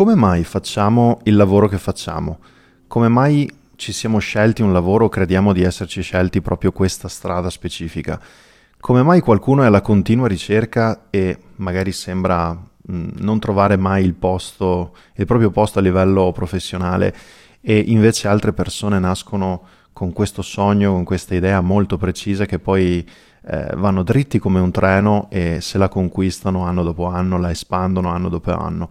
come mai facciamo il lavoro che facciamo? Come mai ci siamo scelti un lavoro o crediamo di esserci scelti proprio questa strada specifica? Come mai qualcuno è alla continua ricerca e magari sembra mh, non trovare mai il posto, il proprio posto a livello professionale e invece altre persone nascono con questo sogno, con questa idea molto precisa che poi eh, vanno dritti come un treno e se la conquistano anno dopo anno, la espandono anno dopo anno.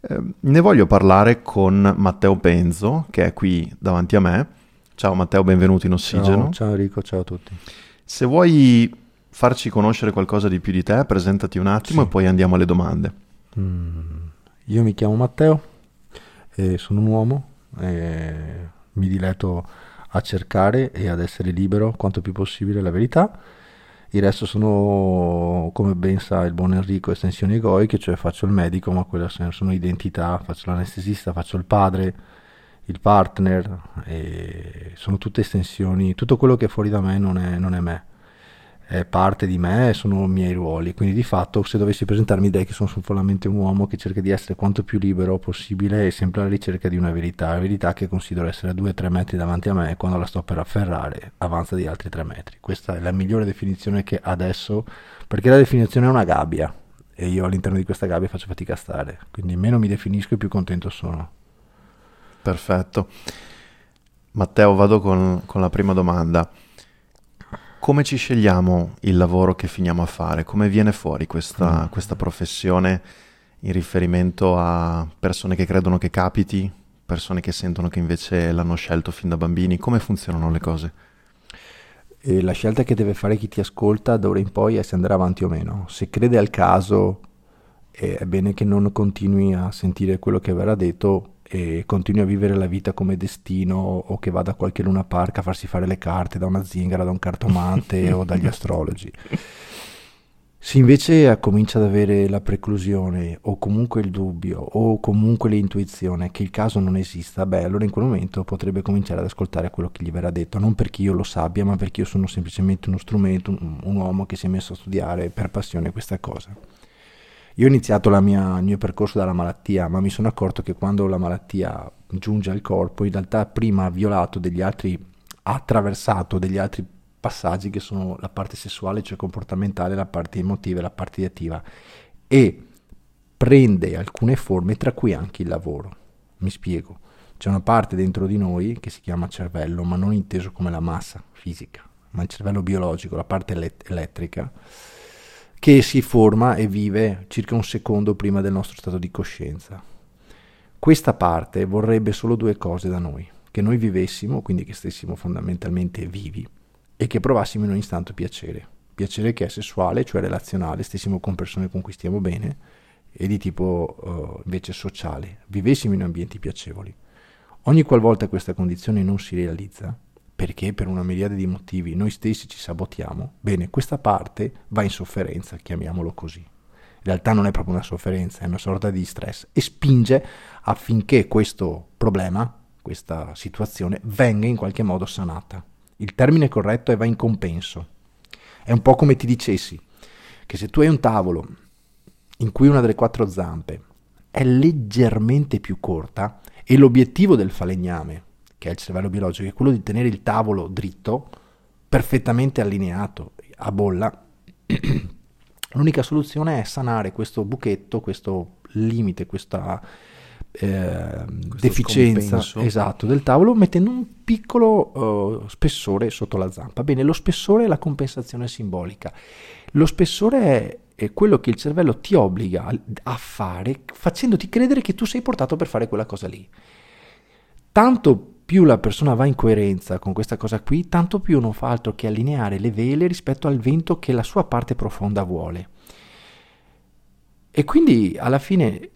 Eh, ne voglio parlare con Matteo Penzo, che è qui davanti a me. Ciao Matteo, benvenuto in Ossigeno. Ciao, ciao Enrico, ciao a tutti. Se vuoi farci conoscere qualcosa di più di te, presentati un attimo sì. e poi andiamo alle domande. Mm, io mi chiamo Matteo, sono un uomo, mi diletto a cercare e ad essere libero quanto più possibile la verità il resto sono, come ben sa il buon Enrico, estensioni egoiche, cioè faccio il medico, ma quelle sono identità, faccio l'anestesista, faccio il padre, il partner, sono tutte estensioni, tutto quello che è fuori da me non è, non è me è parte di me, sono i miei ruoli, quindi di fatto se dovessi presentarmi direi che sono solamente un uomo che cerca di essere quanto più libero possibile e sempre alla ricerca di una verità, la verità che considero essere a 2-3 metri davanti a me e quando la sto per afferrare avanza di altri 3 metri. Questa è la migliore definizione che adesso, perché la definizione è una gabbia e io all'interno di questa gabbia faccio fatica a stare, quindi meno mi definisco e più contento sono. Perfetto. Matteo, vado con, con la prima domanda come ci scegliamo il lavoro che finiamo a fare? Come viene fuori questa, mm. questa, professione in riferimento a persone che credono che capiti, persone che sentono che invece l'hanno scelto fin da bambini? Come funzionano le cose? E la scelta che deve fare chi ti ascolta d'ora in poi è se andrà avanti o meno. Se crede al caso, è bene che non continui a sentire quello che verrà detto e continui a vivere la vita come destino o che vada a qualche luna park a farsi fare le carte da una zingara, da un cartomante o dagli astrologi. Se invece comincia ad avere la preclusione o comunque il dubbio o comunque l'intuizione che il caso non esista, beh allora in quel momento potrebbe cominciare ad ascoltare quello che gli verrà detto, non perché io lo sappia ma perché io sono semplicemente uno strumento, un, un uomo che si è messo a studiare per passione questa cosa. Io ho iniziato mia, il mio percorso dalla malattia, ma mi sono accorto che quando la malattia giunge al corpo, in realtà prima ha violato degli altri, ha attraversato degli altri passaggi che sono la parte sessuale, cioè comportamentale, la parte emotiva e la parte attiva, e prende alcune forme, tra cui anche il lavoro. Mi spiego. C'è una parte dentro di noi che si chiama cervello, ma non inteso come la massa fisica, ma il cervello biologico, la parte elettrica che si forma e vive circa un secondo prima del nostro stato di coscienza. Questa parte vorrebbe solo due cose da noi, che noi vivessimo, quindi che stessimo fondamentalmente vivi, e che provassimo in ogni istante piacere. Piacere che è sessuale, cioè relazionale, stessimo con persone con cui stiamo bene, e di tipo uh, invece sociale, vivessimo in ambienti piacevoli. Ogni qualvolta questa condizione non si realizza, perché per una miriade di motivi noi stessi ci sabotiamo, bene, questa parte va in sofferenza, chiamiamolo così. In realtà non è proprio una sofferenza, è una sorta di stress e spinge affinché questo problema, questa situazione, venga in qualche modo sanata. Il termine corretto è va in compenso. È un po' come ti dicessi che se tu hai un tavolo in cui una delle quattro zampe è leggermente più corta e l'obiettivo del falegname che è il cervello biologico, è quello di tenere il tavolo dritto, perfettamente allineato, a bolla. L'unica soluzione è sanare questo buchetto, questo limite, questa eh, deficienza esatto, del tavolo mettendo un piccolo uh, spessore sotto la zampa. Bene, lo spessore è la compensazione simbolica. Lo spessore è, è quello che il cervello ti obbliga a, a fare facendoti credere che tu sei portato per fare quella cosa lì. Tanto più la persona va in coerenza con questa cosa qui, tanto più non fa altro che allineare le vele rispetto al vento che la sua parte profonda vuole. E quindi alla fine,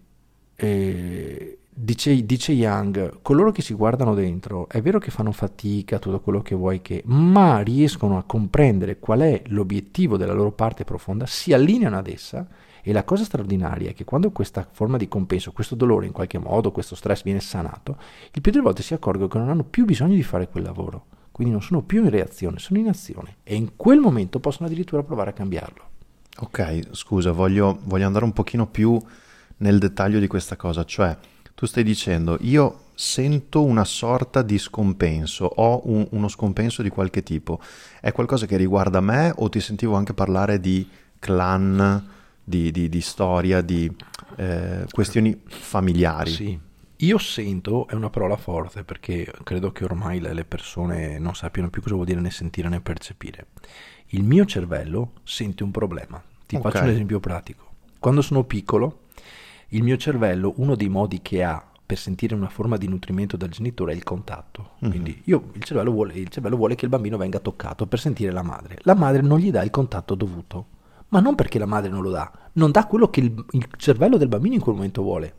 eh, dice, dice Young, coloro che si guardano dentro, è vero che fanno fatica, tutto quello che vuoi che, ma riescono a comprendere qual è l'obiettivo della loro parte profonda, si allineano ad essa e la cosa straordinaria è che quando questa forma di compenso, questo dolore in qualche modo, questo stress viene sanato, il più delle volte si accorgono che non hanno più bisogno di fare quel lavoro. Quindi non sono più in reazione, sono in azione. E in quel momento possono addirittura provare a cambiarlo. Ok, scusa, voglio, voglio andare un pochino più nel dettaglio di questa cosa. Cioè, Tu stai dicendo, io sento una sorta di scompenso, ho un- uno scompenso di qualche tipo. È qualcosa che riguarda me o ti sentivo anche parlare di clan, di, di- di storia, di eh, questioni familiari? Sì, io sento è una parola forte perché credo che ormai le persone non sappiano più cosa vuol dire né sentire né percepire. Il mio cervello sente un problema. Ti Ok. faccio un esempio pratico. Quando sono piccolo, il mio cervello, uno dei modi che ha per sentire una forma di nutrimento dal genitore è il contatto. Mhm. Quindi io- il, cervello vuole, il cervello vuole che il bambino venga toccato per sentire la madre. La madre non gli dà il contatto dovuto, ma non perché la madre non lo dà, non dà quello che il, il cervello del bambino in quel momento vuole.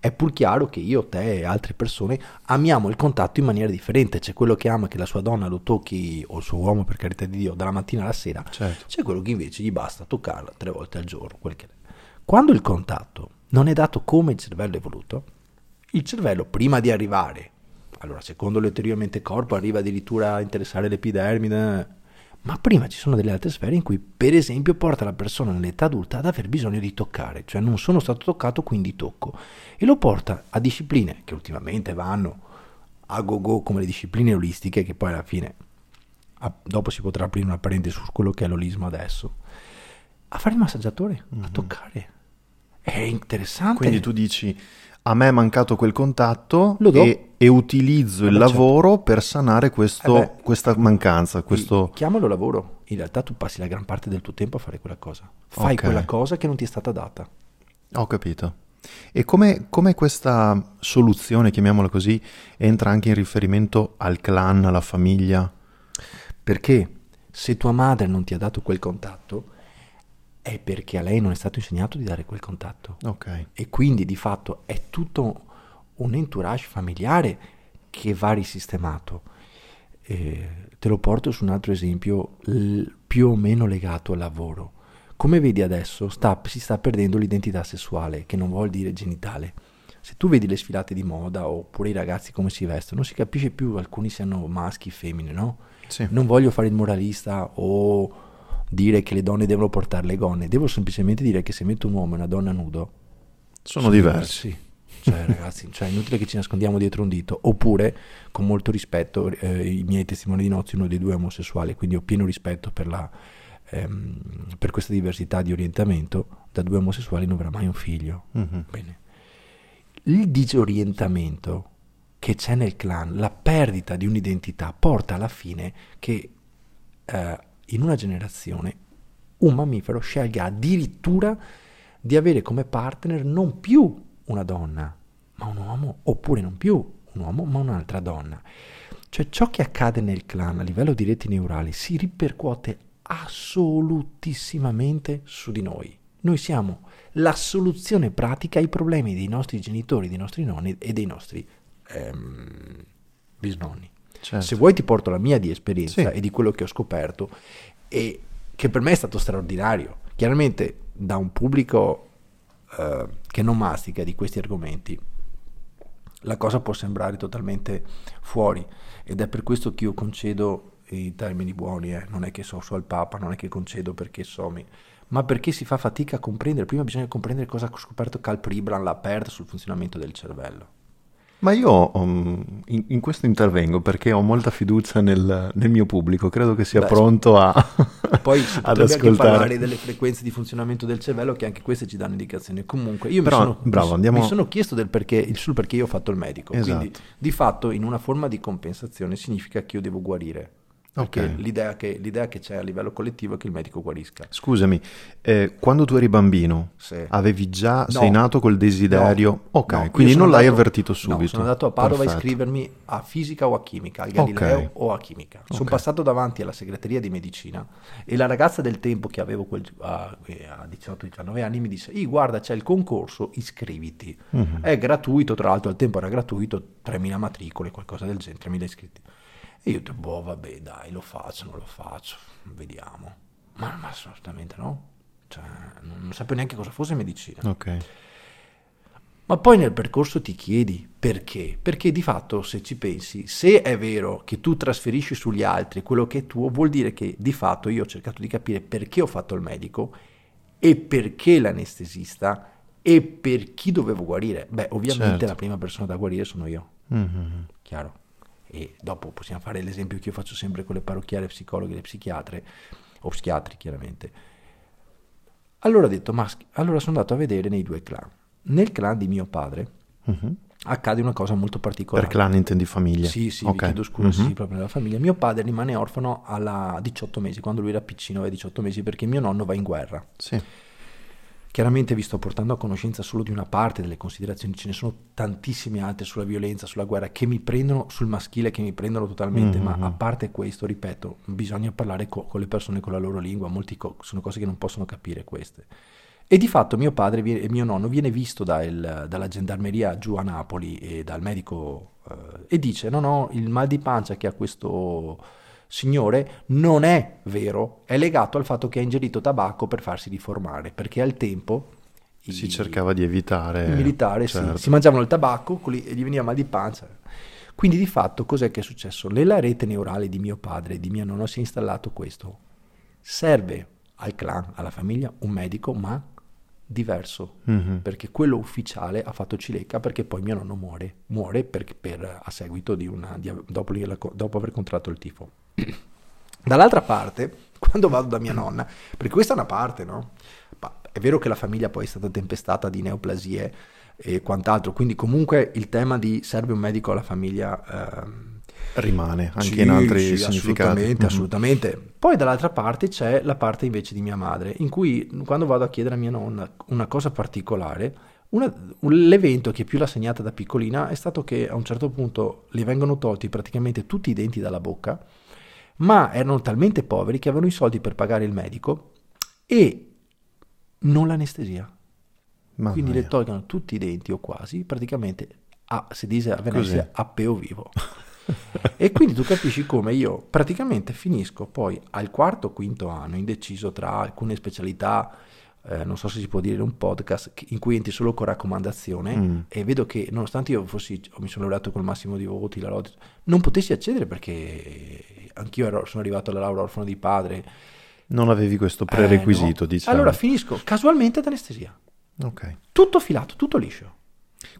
È pur chiaro che io, te e altre persone amiamo il contatto in maniera differente. C'è quello che ama che la sua donna lo tocchi, o il suo uomo per carità di Dio, dalla mattina alla sera. Certo. C'è quello che invece gli basta toccarla tre volte al giorno. quel che è. Quando il contatto non è dato come il cervello è voluto, il cervello prima di arrivare, allora secondo le teorie mente-corpo arriva addirittura a interessare l'epidermide, ma prima ci sono delle altre sfere in cui per esempio porta la persona nell'età adulta ad aver bisogno di toccare, cioè non sono stato toccato quindi tocco, e lo porta a discipline che ultimamente vanno a go-go come le discipline olistiche che poi alla fine, a- dopo si potrà aprire una parentesi su quello che è l'olismo adesso, a fare il massaggiatore, a toccare. È interessante. Quindi tu dici, a me è mancato quel contatto Lo do. e, e utilizzo il Eh beh, certo. lavoro per sanare questo- Eh beh. questa mancanza, questo... Chiamalo lavoro. In realtà tu passi la gran parte del tuo tempo a fare quella cosa. Fai Ok. quella cosa che non ti è stata data. Ho capito. E come, come questa soluzione, chiamiamola così, entra anche in riferimento al clan, alla famiglia? Perché se tua madre non ti ha dato quel contatto, è perché a lei non è stato insegnato di dare quel contatto. Ok. E quindi di fatto è tutto un entourage familiare che va risistemato. Eh, te lo porto su un altro esempio l- più o meno legato al lavoro. Come vedi adesso sta- si sta perdendo l'identità sessuale, che non vuol dire genitale. Se tu vedi le sfilate di moda oppure i ragazzi come si vestono, non si capisce più alcuni siano maschi, femmine, no? Sì. Non voglio fare il moralista o dire che le donne devono portare le gonne, devo semplicemente dire che se metto un uomo e una donna nudo Sono diversi. Cioè, ragazzi, cioè, è inutile che ci nascondiamo dietro un dito. Oppure, con molto rispetto, eh, i miei testimoni di nozze, uno dei due è omosessuale, quindi ho pieno rispetto per, la, ehm, per questa diversità di orientamento. Da due omosessuali non avrà mai un figlio. Mhm. Bene. Il disorientamento che c'è nel clan, la perdita di un'identità, porta alla fine che eh, in una generazione un mammifero scelga addirittura di avere come partner non più una donna, ma un uomo, oppure non più un uomo, ma un'altra donna. Cioè ciò che accade nel clan a livello di reti neurali si ripercuote assolutissimamente su di noi. Noi siamo la soluzione pratica ai problemi dei nostri genitori, dei nostri nonni e dei nostri ehm, bisnonni. Certo. Se vuoi ti porto la mia di esperienza Sì. e di quello che ho scoperto e che per me è stato straordinario. Chiaramente da un pubblico eh, che non mastica di questi argomenti la cosa può sembrare totalmente fuori ed è per questo che io concedo i termini buoni, eh. non è che so, so al Papa, non è che concedo perché so, mi- ma perché si fa fatica a comprendere. Prima bisogna comprendere cosa ha scoperto Cal Pribran, l'ha aperta sul funzionamento del cervello. Ma io um, in, in questo intervengo perché ho molta fiducia nel, nel mio pubblico, credo che sia Beh, pronto a, Poi si ad anche parlare ascoltare. delle frequenze di funzionamento del cervello, che anche queste ci danno indicazioni. Comunque, io Però, mi, sono, bravo, mi- andiamo- mi sono chiesto del perché, il sul perché io ho fatto il medico. Quindi, Esatto. di fatto, in una forma di compensazione significa che io devo guarire. Perché Ok. l'idea, che, l'idea che c'è a livello collettivo è che il medico guarisca. Scusami, eh, quando tu eri bambino, Sì. avevi già, No. sei nato col desiderio? No, ok, no, quindi non l'hai andato- avvertito subito. No, sono andato a Padova a Perfetto. iscrivermi a fisica o a chimica, al Galileo Ok. o a chimica. Sono passato davanti alla segreteria di medicina e la ragazza del tempo che avevo quel- a, a 18-19 anni mi disse, "Ih, guarda c'è il concorso, iscriviti. Mhm. È gratuito, tra l'altro al tempo era gratuito, 3.000 matricole, qualcosa del genere, 3.000 iscritti. E io detto, boh, vabbè, dai, lo faccio, non lo faccio, vediamo. Ma, ma assolutamente no. Cioè, non, non sapevo neanche cosa fosse medicina. Ok, Ma poi nel percorso ti chiedi perché? Perché di fatto, se ci pensi, se è vero che tu trasferisci sugli altri quello che è tuo, vuol dire che di fatto io ho cercato di capire perché ho fatto il medico e perché l'anestesista E per chi dovevo guarire? Beh, ovviamente Certo. la prima persona da guarire sono io, Mhm. chiaro. E dopo possiamo fare l'esempio che io faccio sempre con le parrocchiere, psicologhe e le psichiatre, o psichiatri chiaramente. Allora ho detto, ma allora sono andato a vedere nei due clan. Nel clan di mio padre Mhm. accade una cosa molto Per particolare. clan intendi famiglia? Sì, sì, Ok. vi chiedo scusa, sì, Mhm. sì, proprio nella famiglia. Mio padre rimane orfano alla 18 mesi, quando lui era piccino, aveva 18 mesi, perché mio nonno va in guerra. Sì. Chiaramente vi sto portando a conoscenza solo di una parte delle considerazioni, ce ne sono tantissime altre sulla violenza, sulla guerra, che mi prendono sul maschile, che mi prendono totalmente, ma Mhm. a parte questo, ripeto, bisogna parlare co- con le persone con la loro lingua, molti co- sono cose che non possono capire queste. E di fatto mio padre e mio nonno viene visto da il- dalla gendarmeria giù a Napoli e dal medico eh, e dice no no, il mal di pancia che ha questo signore non è vero, è legato al fatto che ha ingerito tabacco per farsi riformare, perché al tempo i- Si cercava di evitare... il militare sì, certo. si mangiavano il tabacco e gli veniva mal di pancia. Quindi di fatto cos'è che è successo? Nella rete neurale di mio padre e di mio nonno si è installato questo. Serve al clan, alla famiglia, un medico, ma diverso. Mhm. Perché quello ufficiale ha fatto cilecca perché poi mio nonno muore. Muore per- per- a seguito di una... di- dopo, dopo aver contratto il tifo. Dall'altra parte, quando vado da mia nonna, perché questa è una parte, no? Ma è vero che la famiglia poi è stata tempestata di neoplasie e quant'altro, quindi comunque il tema di serve un medico alla famiglia ehm, Rimane anche sì, in altri sì, significati. Assolutamente, Mhm. assolutamente. Poi dall'altra parte c'è la parte invece di mia madre, in cui quando vado a chiedere a mia nonna una cosa particolare, una- un- l'evento che più l'ha segnata da piccolina è stato che a un certo punto le vengono tolti praticamente tutti i denti dalla bocca, ma erano talmente poveri che avevano i soldi per pagare il medico e non l'anestesia. Mamma Quindi mia. le tolgono tutti i denti o quasi, praticamente a, si dice a Venezia, Così. a peo vivo. e quindi tu capisci come io praticamente finisco poi al quarto o quinto anno indeciso tra alcune specialità, eh, non so se si può dire un podcast, in cui entri solo con raccomandazione Mm. e vedo che nonostante io fossi, mi sono laureato col massimo di voti, la lode, non potessi accedere perché anch'io ero- sono arrivato alla laurea orfano di padre. Non avevi questo Eh, prerequisito, no. diciamo. Allora finisco casualmente ad anestesia. Ok. Tutto filato, tutto liscio.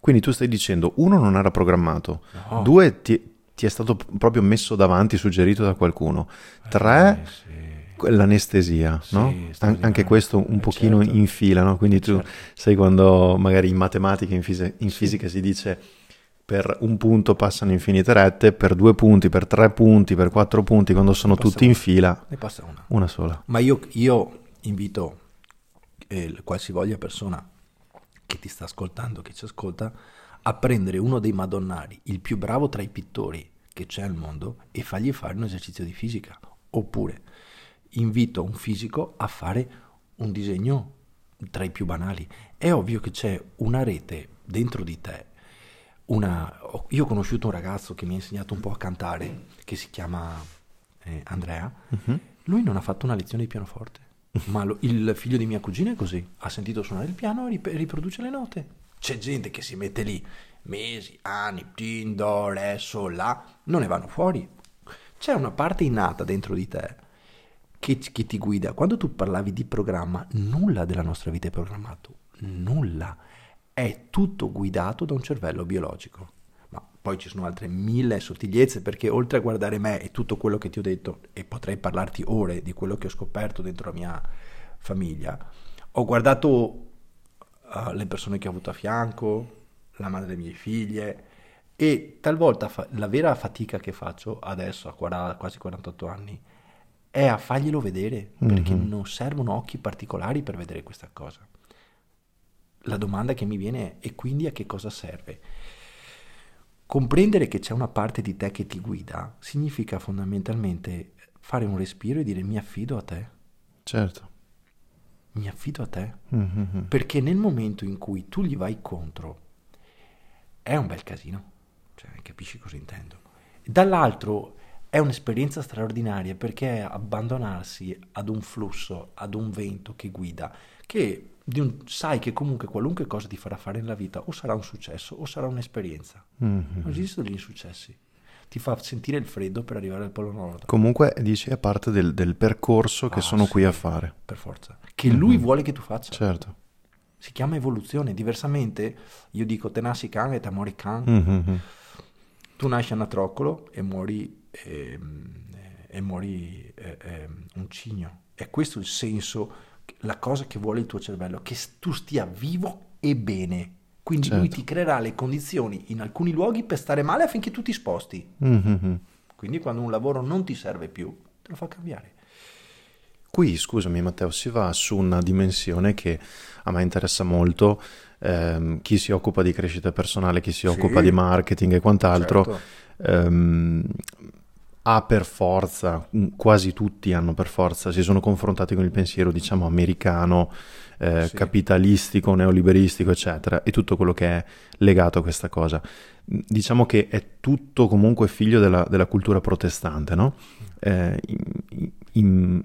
Quindi tu stai dicendo, uno, non era programmato, No. due, ti, ti è stato proprio messo davanti, suggerito da qualcuno, tre, Eh, sì. L'anestesia, Sì, no? An- anche questo un Eh, pochino certo. in fila, no? Quindi tu Certo. sai quando magari in matematica, in, fisi- in fisica si dice per un punto passano infinite rette, per due punti, per tre punti, per quattro punti, quando sono tutti in una. fila, Ne passa una. una sola. Ma io, io invito eh, qualsivoglia persona che ti sta ascoltando, che ci ascolta, a prendere uno dei madonnari, il più bravo tra i pittori che c'è al mondo, e fargli fare un esercizio di fisica. Oppure invito un fisico a fare un disegno tra i più banali. È ovvio che c'è una rete dentro di te. Una... Io ho conosciuto un ragazzo che mi ha insegnato un po' a cantare, che si chiama eh, Andrea. Mhm. Lui non ha fatto una lezione di pianoforte, ma lo- il figlio di mia cugina è così. Ha sentito suonare il piano e rip- riproduce le note. C'è gente che si mette lì mesi, anni, tin, do, re, sol, la, non ne vanno fuori. C'è una parte innata dentro di te che, che ti guida. Quando tu parlavi di programma, nulla della nostra vita è programmato, nulla. È tutto guidato da un cervello biologico. Ma poi ci sono altre mille sottigliezze perché oltre a guardare me e tutto quello che ti ho detto, e potrei parlarti ore di quello che ho scoperto dentro la mia famiglia, ho guardato eh, le persone che ho avuto a fianco, la madre delle mie figlie e talvolta fa- la vera fatica che faccio adesso a 40 quasi 48 anni è a farglielo vedere perché Mhm. non servono occhi particolari per vedere questa cosa. La domanda che mi viene è e quindi a che cosa serve? Comprendere che c'è una parte di te che ti guida significa fondamentalmente fare un respiro e dire mi affido a te, Certo. mi affido a te. Mhm. Perché nel momento in cui tu gli vai contro è un bel casino, cioè capisci cosa intendo. Dall'altro è un'esperienza straordinaria perché è abbandonarsi ad un flusso, ad un vento che guida, che un- sai che comunque qualunque cosa ti farà fare nella vita o sarà un successo o sarà un'esperienza. Mhm. Non esistono gli insuccessi. Ti fa sentire il freddo per arrivare al Polo Nord, Comunque dici è parte del, del percorso che Ah, sono qui sì. a fare. per forza. Che lui vuole che tu faccia. Certo. Si chiama evoluzione. Diversamente, io dico tenassi can e tamori can. Mhm. Tu nasci a natroccolo e muori, ehm, e muori eh, ehm, un cigno. È questo il senso, la cosa che vuole il tuo cervello, che tu stia vivo e bene. Quindi lui Certo. ti creerà le condizioni in alcuni luoghi per stare male affinché tu ti sposti. Mhm. Quindi quando un lavoro non ti serve più, te lo fa cambiare. Qui, scusami Matteo, si va su una dimensione che a me interessa molto. ehm, chi si occupa di crescita personale, chi si Sì. occupa di marketing e quant'altro, Certo. ehm, ha per forza, mm, quasi tutti hanno per forza, si sono confrontati con il pensiero, diciamo, americano, eh, Sì. capitalistico, neoliberistico, eccetera, e tutto quello che è legato a questa cosa. Mm, Diciamo che è tutto comunque figlio della, della cultura protestante, no? Eh, in, in-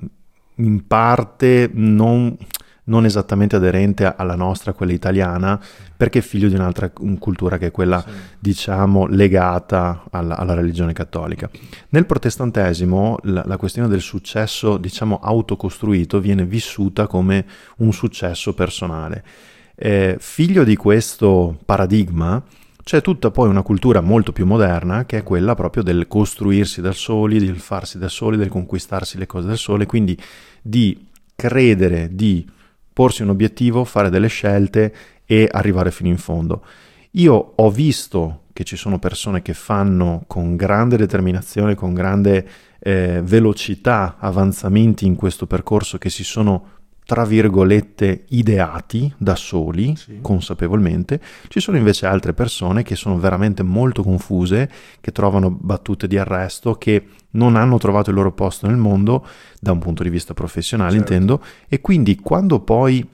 in parte non, non esattamente aderente alla nostra, quella italiana, perché è figlio di un'altra cultura che è quella Sì. diciamo, legata alla, alla religione cattolica. Nel protestantesimo la, la questione del successo, diciamo, autocostruito viene vissuta come un successo personale. Eh, figlio di questo paradigma c'è tutta poi una cultura molto più moderna che è quella proprio del costruirsi da soli, del farsi da soli, del conquistarsi le cose da soli, quindi di credere, di porsi un obiettivo, fare delle scelte e arrivare fino in fondo. Io ho visto che ci sono persone che fanno con grande determinazione, con grande eh, velocità avanzamenti in questo percorso che si sono, tra virgolette, ideati da soli, Sì. consapevolmente. Ci sono invece altre persone che sono veramente molto confuse, che trovano battute di arresto, che non hanno trovato il loro posto nel mondo da un punto di vista professionale, Certo. intendo, e quindi quando poi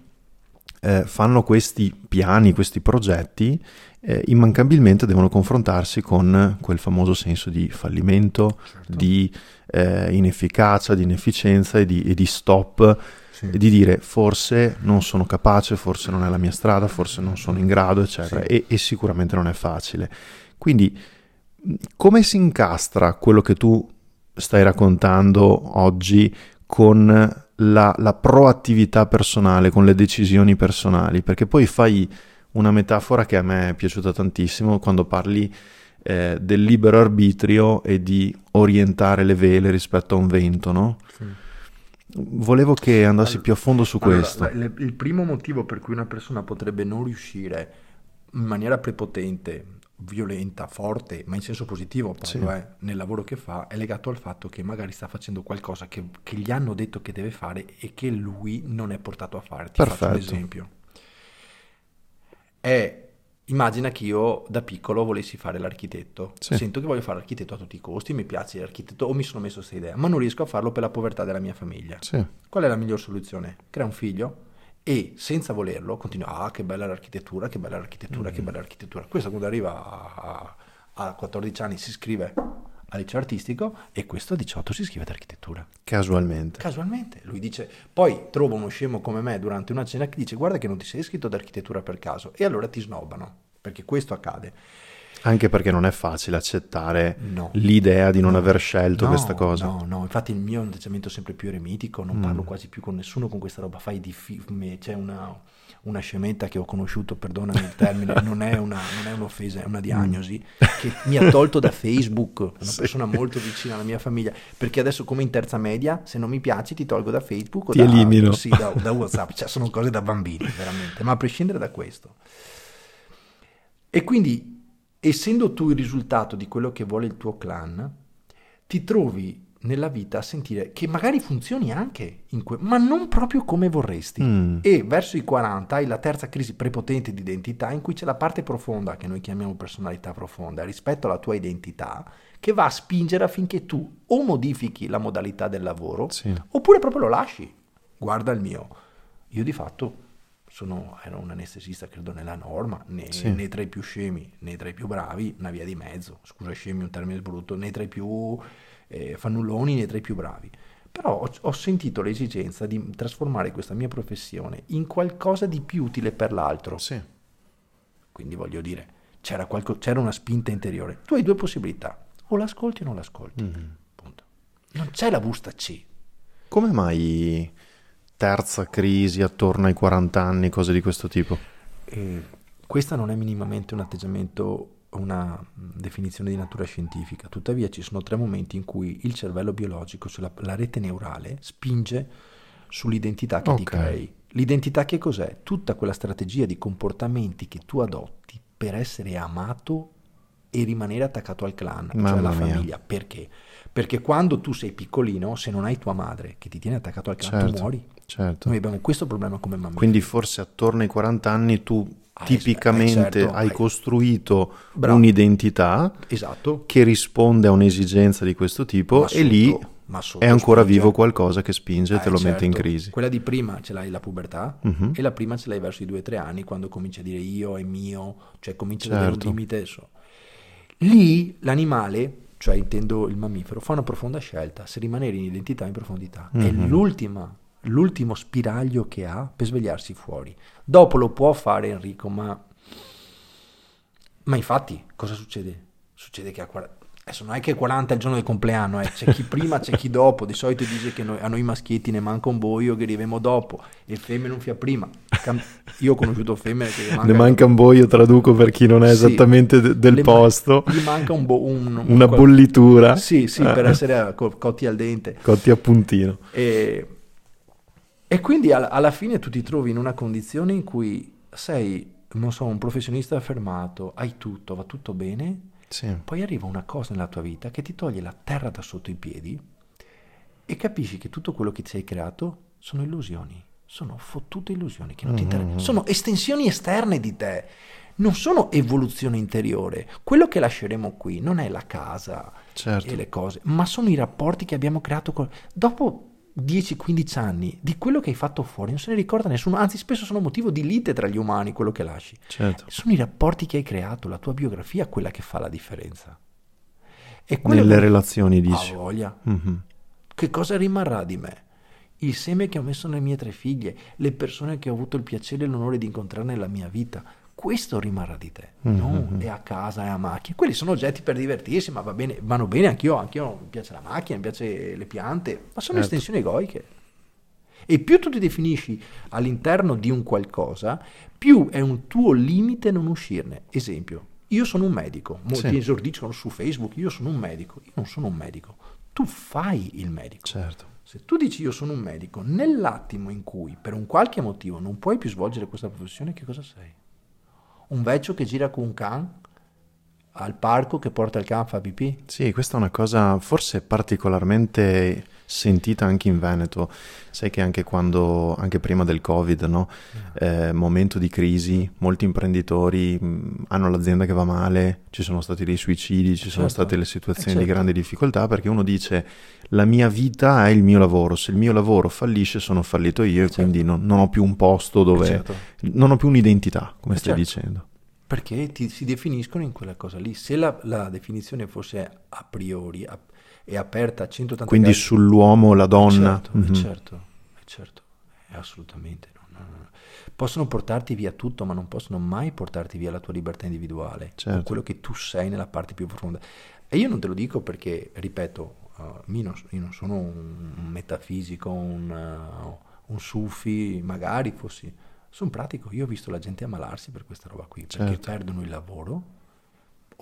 eh, fanno questi piani, questi progetti, eh, immancabilmente devono confrontarsi con quel famoso senso di fallimento, Certo. di eh, inefficacia, di inefficienza e di, e di stop Sì. e di dire forse non sono capace, forse non è la mia strada, forse non sono in grado, eccetera, Sì. e, e sicuramente non è facile. Quindi come si incastra quello che tu stai raccontando oggi con la, la proattività personale, con le decisioni personali? Perché poi fai una metafora che a me è piaciuta tantissimo quando parli eh, del libero arbitrio e di orientare le vele rispetto a un vento, no? Sì. Volevo che andassi Allora- più a fondo su Allora, questo. la- il primo motivo per cui una persona potrebbe non riuscire in maniera prepotente, violenta, forte, ma in senso positivo parlo, Sì. eh, nel lavoro che fa, è legato al fatto che magari sta facendo qualcosa che, che gli hanno detto che deve fare e che lui non è portato a fare. Ti faccio un Perfetto. esempio. È, immagina che io da piccolo volessi fare l'architetto. Sì. Sento che voglio fare l'architetto a tutti i costi, mi piace l'architetto o mi sono messo questa idea, ma non riesco a farlo per la povertà della mia famiglia. Sì, Qual è la miglior soluzione? Crea un figlio e senza volerlo continua, ah che bella l'architettura, che bella l'architettura, che bella l'architettura. Questo quando arriva a, a- a 14 anni si iscrive al liceo artistico e questo a 18 si iscrive ad architettura. casualmente. Casualmente, lui dice, poi trova uno scemo come me durante una cena che dice guarda che non ti sei iscritto ad architettura per caso e allora ti snobbano, perché questo accade. Anche perché non è facile accettare No. l'idea di non aver scelto No, questa cosa. No, no, infatti il mio è un atteggiamento sempre più eremitico, non Mm. parlo quasi più con nessuno con questa roba, fai di fi- me- c'è una, una scemetta che ho conosciuto, perdonami il termine, non è, una, non è un'offesa, è una diagnosi, che mi ha tolto da Facebook, una Mm. Sì. persona molto vicina alla mia famiglia, perché adesso come in terza media, se non mi piaci ti tolgo da Facebook o Ti da, elimino. sì, da, da Whatsapp, cioè sono cose da bambini, veramente, ma a prescindere da questo. E quindi, essendo tu il risultato di quello che vuole il tuo clan, ti trovi nella vita a sentire che magari funzioni anche, in que- ma non proprio come vorresti. Mm. E verso i 40 hai la terza crisi prepotente di identità in cui c'è la parte profonda, che noi chiamiamo personalità profonda, rispetto alla tua identità, che va a spingere affinché tu o modifichi la modalità del lavoro, Sì. oppure proprio lo lasci. Guarda il mio. Io di fatto sono, ero un anestesista, credo nella norma, né, Sì. né tra i più scemi né tra i più bravi, una via di mezzo. Scusa, scemi un termine brutto, né tra i più eh, fannulloni né tra i più bravi. Però ho, ho sentito l'esigenza di trasformare questa mia professione in qualcosa di più utile per l'altro. Sì. Quindi voglio dire, c'era, qualco- c'era una spinta interiore. Tu hai due possibilità, o l'ascolti o non l'ascolti. Mm. Punto. Non c'è la busta C. Come mai terza crisi attorno ai 40 anni, cose di questo tipo. E questa non è minimamente un atteggiamento, una definizione di natura scientifica, tuttavia ci sono tre momenti in cui il cervello biologico, cioè la, la rete neurale, spinge sull'identità che Ok. ti crei. L'identità che cos'è? Tutta quella strategia di comportamenti che tu adotti per essere amato e rimanere attaccato al clan, cioè Mamma alla mia. famiglia. Perché? Perché quando tu sei piccolino, se non hai tua madre che ti tiene attaccato al clan, tu Certo, muori. Certo. Noi abbiamo questo problema come mammiferi. Quindi forse attorno ai 40 anni tu Ah, tipicamente eh, certo, hai hai- costruito Bravo. un'identità Esatto. che risponde a un'esigenza di questo tipo Ma e lì è ancora spinge. vivo qualcosa che spinge e Eh, te lo mette in certo. crisi. Quella di prima ce l'hai la pubertà Mhm. e la prima ce l'hai verso i 2-3 anni quando cominci a dire io è mio, cioè cominci ad avere un Certo. limite. so. Lì l'animale, cioè intendo il mammifero, fa una profonda scelta se rimanere in identità o in profondità. È Mhm. l'ultima, l'ultimo spiraglio che ha per svegliarsi fuori. Dopo lo può fare Enrico, ma... Ma infatti cosa succede? Succede che a 40... Adesso non è che 40 è il giorno del compleanno, eh. c'è chi prima, c'è chi dopo. Di solito dice che noi- a noi maschietti ne manca un boio che arriviamo dopo e femmine non fia prima. Cam- Io ho conosciuto femmine che Ne manca un boio, traduco per chi non è Sì. esattamente de- del posto, Gli manca un, bo- un- un- una qual- bollitura, Sì, sì, per Eh, essere a- co- cotti al dente. cotti a puntino. E, e quindi al- alla fine tu ti trovi in una condizione in cui sei, non so, un professionista affermato, hai tutto, va tutto bene, Sì. poi arriva una cosa nella tua vita che ti toglie la terra da sotto i piedi e capisci che tutto quello che ti sei creato sono illusioni, sono fottute illusioni che non ti interessano, sono estensioni esterne di te, non sono evoluzione interiore. Quello che lasceremo qui non è la casa Certo. e le cose, ma sono i rapporti che abbiamo creato con... dopo 10-15 anni di quello che hai fatto fuori non se ne ricorda nessuno, anzi spesso sono motivo di lite tra gli umani quello che lasci. Certo. Sono i rapporti che hai creato, la tua biografia quella che fa la differenza. E Nelle che- relazioni Ha dici. voglia. Mhm. Che cosa rimarrà di me? Il seme che ho messo nelle mie tre figlie, le persone che ho avuto il piacere e l'onore di incontrare nella mia vita. Questo rimarrà di te, non Mhm. è a casa, è a macchina. Quelli sono oggetti per divertirsi, ma va bene, vanno bene anch'io, anch'io mi piace la macchina, mi piace le piante, ma sono Certo. estensioni egoiche. E più tu ti definisci all'interno di un qualcosa, più è un tuo limite non uscirne. Esempio, io sono un medico, molti Sì. esordiscono su Facebook, io sono un medico, io non sono un medico, tu fai il medico. Certo. Se tu dici io sono un medico, nell'attimo in cui per un qualche motivo non puoi più svolgere questa professione, che cosa sei? Un vecchio che gira con un can al parco che porta il can a fa pipì? Sì, questa è una cosa forse particolarmente sentita anche in Veneto. Sai che anche quando, anche prima del Covid, no? Eh, momento di crisi, molti imprenditori mh, hanno l'azienda che va male, ci sono stati dei suicidi, ci sono Certo. state le situazioni Eh, di certo. grande difficoltà perché uno dice la mia vita è il mio lavoro, se il mio lavoro fallisce sono fallito io e Certo. quindi non, non ho più un posto dove... Certo. Non ho più un'identità, come Eh, stai certo. dicendo. Perché ti, si definiscono in quella cosa lì. Se la, la definizione fosse a priori a- e aperta a 180 Quindi gradi- sull'uomo, la donna... Certo, mhm. eh, certo, eh, certo, eh, assolutamente. no, no, no. Possono portarti via tutto, ma non possono mai portarti via la tua libertà individuale, Certo. quello che tu sei nella parte più profonda. E io non te lo dico perché, ripeto, uh, io, non, io non sono un, metafisico, un, uh, un sufi, magari fossi, sono pratico. Io ho visto la gente ammalarsi per questa roba qui, perché Certo. perdono il lavoro,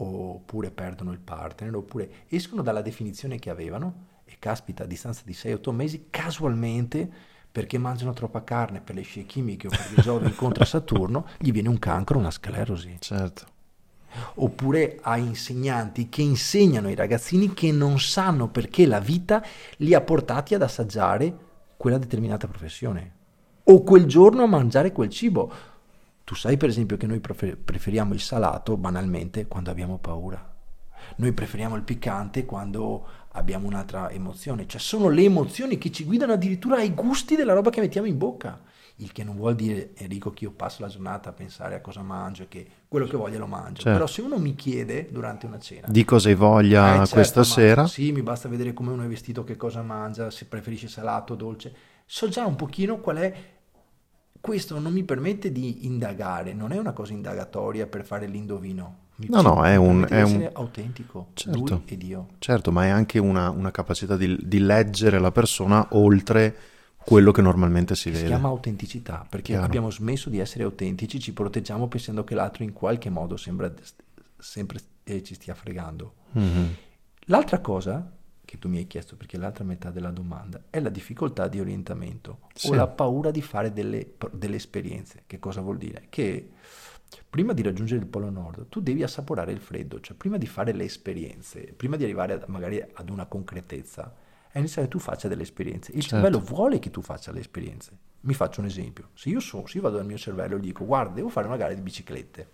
oppure perdono il partner, oppure escono dalla definizione che avevano e caspita a distanza di 6-8 mesi casualmente perché mangiano troppa carne per le scie chimiche o perché Giove incontra Saturno, gli viene un cancro, una sclerosi. Certo. Oppure hai insegnanti che insegnano ai ragazzini che non sanno perché la vita li ha portati ad assaggiare quella determinata professione o quel giorno a mangiare quel cibo. Tu sai per esempio che noi prefer- preferiamo il salato banalmente quando abbiamo paura. Noi preferiamo il piccante quando abbiamo un'altra emozione. Cioè sono le emozioni che ci guidano addirittura ai gusti della roba che mettiamo in bocca. Il che non vuol dire, Enrico, che io passo la giornata a pensare a cosa mangio e che quello che voglio lo mangio. Certo. Però se uno mi chiede durante una cena... Di cosa hai voglia Eh, certo, questa sera? Sì, mi basta vedere come uno è vestito, che cosa mangia, se preferisce salato o dolce. So già un pochino qual è. Questo non mi permette di indagare, non è una cosa indagatoria per fare l'indovino. Mi No, no, è un- è un- autentico, Certo. lui ed io. Certo, ma è anche una, una capacità di, di leggere la persona oltre quello che normalmente si che vede. si chiama autenticità, perché Chiaro. abbiamo smesso di essere autentici, ci proteggiamo pensando che l'altro in qualche modo sembra sempre eh, ci stia fregando. Mhm. L'altra cosa che tu mi hai chiesto, perché l'altra metà della domanda, è la difficoltà di orientamento Sì. o la paura di fare delle, delle esperienze. Che cosa vuol dire? Che prima di raggiungere il Polo Nord tu devi assaporare il freddo, cioè prima di fare le esperienze, prima di arrivare a- magari ad una concretezza, è necessario che tu faccia delle esperienze. Il Certo. cervello vuole che tu faccia le esperienze. Mi faccio un esempio. Se io, so, se io vado dal mio cervello e gli dico guarda, devo fare una gara di biciclette,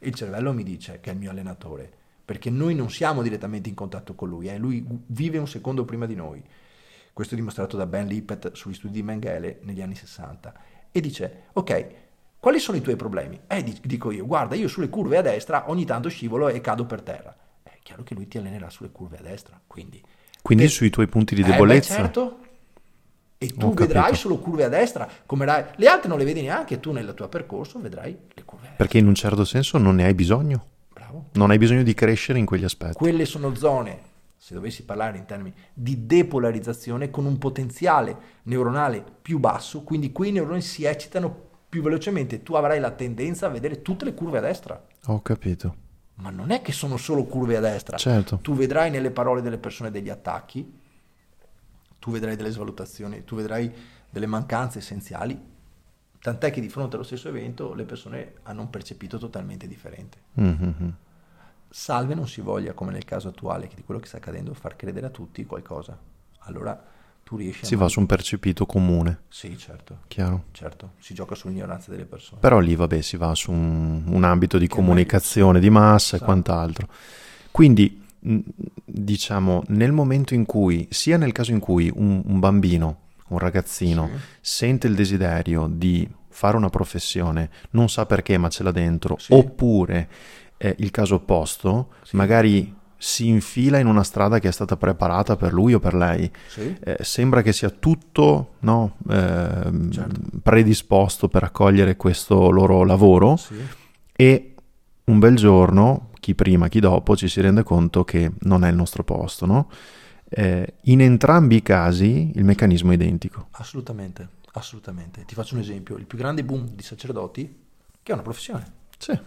il cervello mi dice che è il mio allenatore, perché noi non siamo direttamente in contatto con lui, eh, lui vive un secondo prima di noi. Questo è dimostrato da Ben Lippet sugli studi di Mengele negli anni 60. E dice, ok, quali sono i tuoi problemi? Eh, di- dico io, guarda, io sulle curve a destra ogni tanto scivolo e cado per terra. È chiaro che lui ti allenerà sulle curve a destra, quindi... Quindi Che- sui tuoi punti di Eh, beh, debolezza. certo. E tu Ho vedrai capito. solo curve a destra, come le altre non le vedi neanche, tu nel tuo percorso vedrai le curve a destra. Perché in un certo senso non ne hai bisogno. Non hai bisogno di crescere in quegli aspetti. Quelle sono zone, se dovessi parlare in termini di depolarizzazione, con un potenziale neuronale più basso, quindi quei neuroni si eccitano più velocemente. Tu avrai la tendenza a vedere tutte le curve a destra. Ho capito. Ma non è che sono solo curve a destra. Certo. Tu vedrai nelle parole delle persone degli attacchi, tu vedrai delle svalutazioni, tu vedrai delle mancanze essenziali, tant'è che di fronte allo stesso evento le persone hanno un percepito totalmente differente. Mhm. Salve non si voglia, come nel caso attuale, che di quello che sta accadendo, far credere a tutti qualcosa. Allora tu riesci Si a... va su un percepito comune, Sì, certo, chiaro. certo, si gioca sull'ignoranza delle persone. Però lì, vabbè, si va su un, un ambito di Che comunicazione di massa e Esatto. quant'altro. Quindi, diciamo, nel momento in cui, sia nel caso in cui un, un bambino, un ragazzino, Sì. sente il desiderio di fare una professione, non sa perché, ma ce l'ha dentro, Sì. oppure eh, il caso opposto, Sì. magari si infila in una strada che è stata preparata per lui o per lei, Sì, eh, sembra che sia tutto no, ehm, Certo. predisposto per accogliere questo loro lavoro sì, e un bel giorno, chi prima, chi dopo, ci si rende conto che non è il nostro posto. no? Eh, in entrambi i casi il meccanismo è identico. assolutamente, assolutamente. Ti faccio un esempio, il più grande boom di sacerdoti, che è una professione, Sì,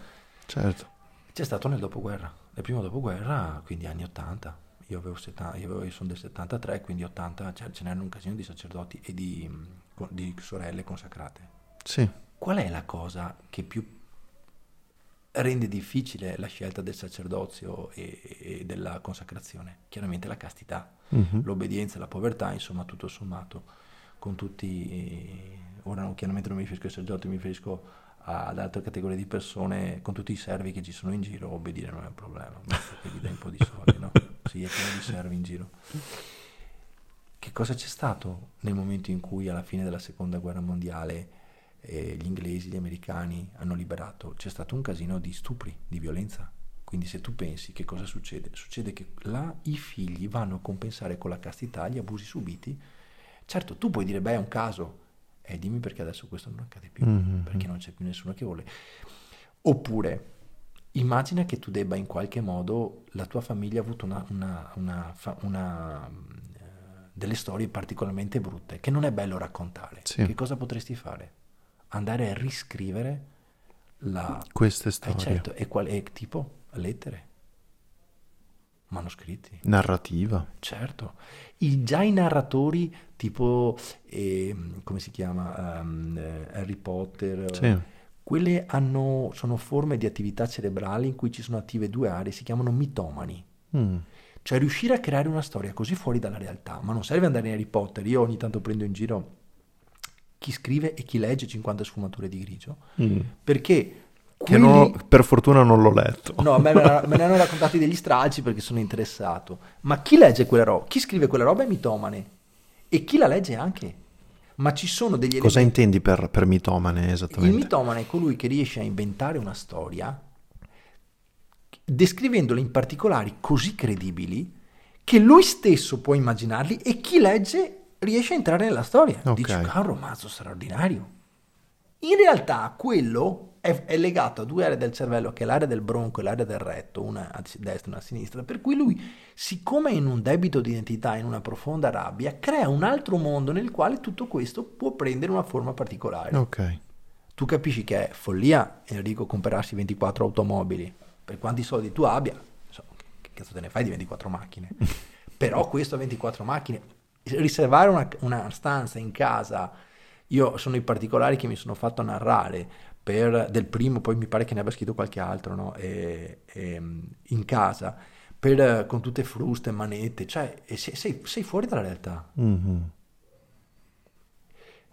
certo. C'è stato nel dopoguerra, nel primo dopoguerra, quindi anni 80. Io, avevo 70, io, avevo- io sono del 73, quindi 80, cioè, ce n'erano un casino di sacerdoti e di, con- di sorelle consacrate. Sì, Qual è la cosa che più rende difficile la scelta del sacerdozio e, e della consacrazione? Chiaramente la castità, Mhm. l'obbedienza, la povertà, insomma tutto sommato, con tutti, ora non, chiaramente non mi riferisco ai sacerdoti, mi riferisco ad altre categorie di persone, con tutti i servi che ci sono in giro, obbedire non è un problema, basta che gli dai un po' di soldi, no? Sì, è pieno di servi in giro. Che cosa c'è stato nel momento in cui alla fine della seconda guerra mondiale eh, gli inglesi, gli americani hanno liberato? C'è stato un casino di stupri, di violenza. Quindi se tu pensi che cosa succede? Succede che là i figli vanno a compensare con la castità gli abusi subiti. Certo, tu puoi dire, beh, è un caso. Eh, dimmi perché adesso questo non accade più, Mhm. perché non c'è più nessuno che vuole. Oppure, immagina che tu debba in qualche modo, la tua famiglia ha avuto una, una- una una, eh, delle storie particolarmente brutte, che non è bello raccontare. Sì. Che cosa potresti fare? Andare a riscrivere la... Queste Eh, storie. certo, e qual è tipo? Lettere, manoscritti. Narrativa. Certo, I, già i narratori tipo, ehm, come si chiama, eh, Harry Potter, Sì. quelle hanno, sono forme di attività cerebrali in cui ci sono attive due aree, si chiamano mitomani. Mm. Cioè riuscire a creare una storia così fuori dalla realtà, ma non serve andare in Harry Potter, io ogni tanto prendo in giro chi scrive e chi legge 50 sfumature di grigio, Mm. perché Che quelli- non ho- per fortuna non l'ho letto. No, me, me ne hanno raccontati degli stralci perché sono interessato. Ma chi legge quella roba? Chi scrive quella roba è mitomane. E chi la legge anche. Ma ci sono degli Cosa elementi. intendi per, per mitomane Il esattamente? mitomane è colui che riesce a inventare una storia descrivendola in particolari così credibili che lui stesso può immaginarli e chi legge riesce a entrare nella storia. Ok. Dice, "Ah, un romanzo straordinario. In realtà quello è, è, legato a due aree del cervello, che è l'area del bronco e l'area del retto, una a destra e una a sinistra, per cui lui, siccome è in un debito di identità, in una profonda rabbia, crea un altro mondo nel quale tutto questo può prendere una forma particolare. Ok. Tu capisci che è follia, Enrico, comprarsi 24 automobili, per quanti soldi tu abbia, so, che cazzo te ne fai di 24 macchine? Però questo 24 macchine, riservare una, una stanza in casa, io sono i particolari che mi sono fatto narrare, per, del primo, poi mi pare che ne abbia scritto qualche altro, no? e, e, in casa, per, con tutte fruste, manette, cioè sei, sei, fuori dalla realtà. Mm-hmm.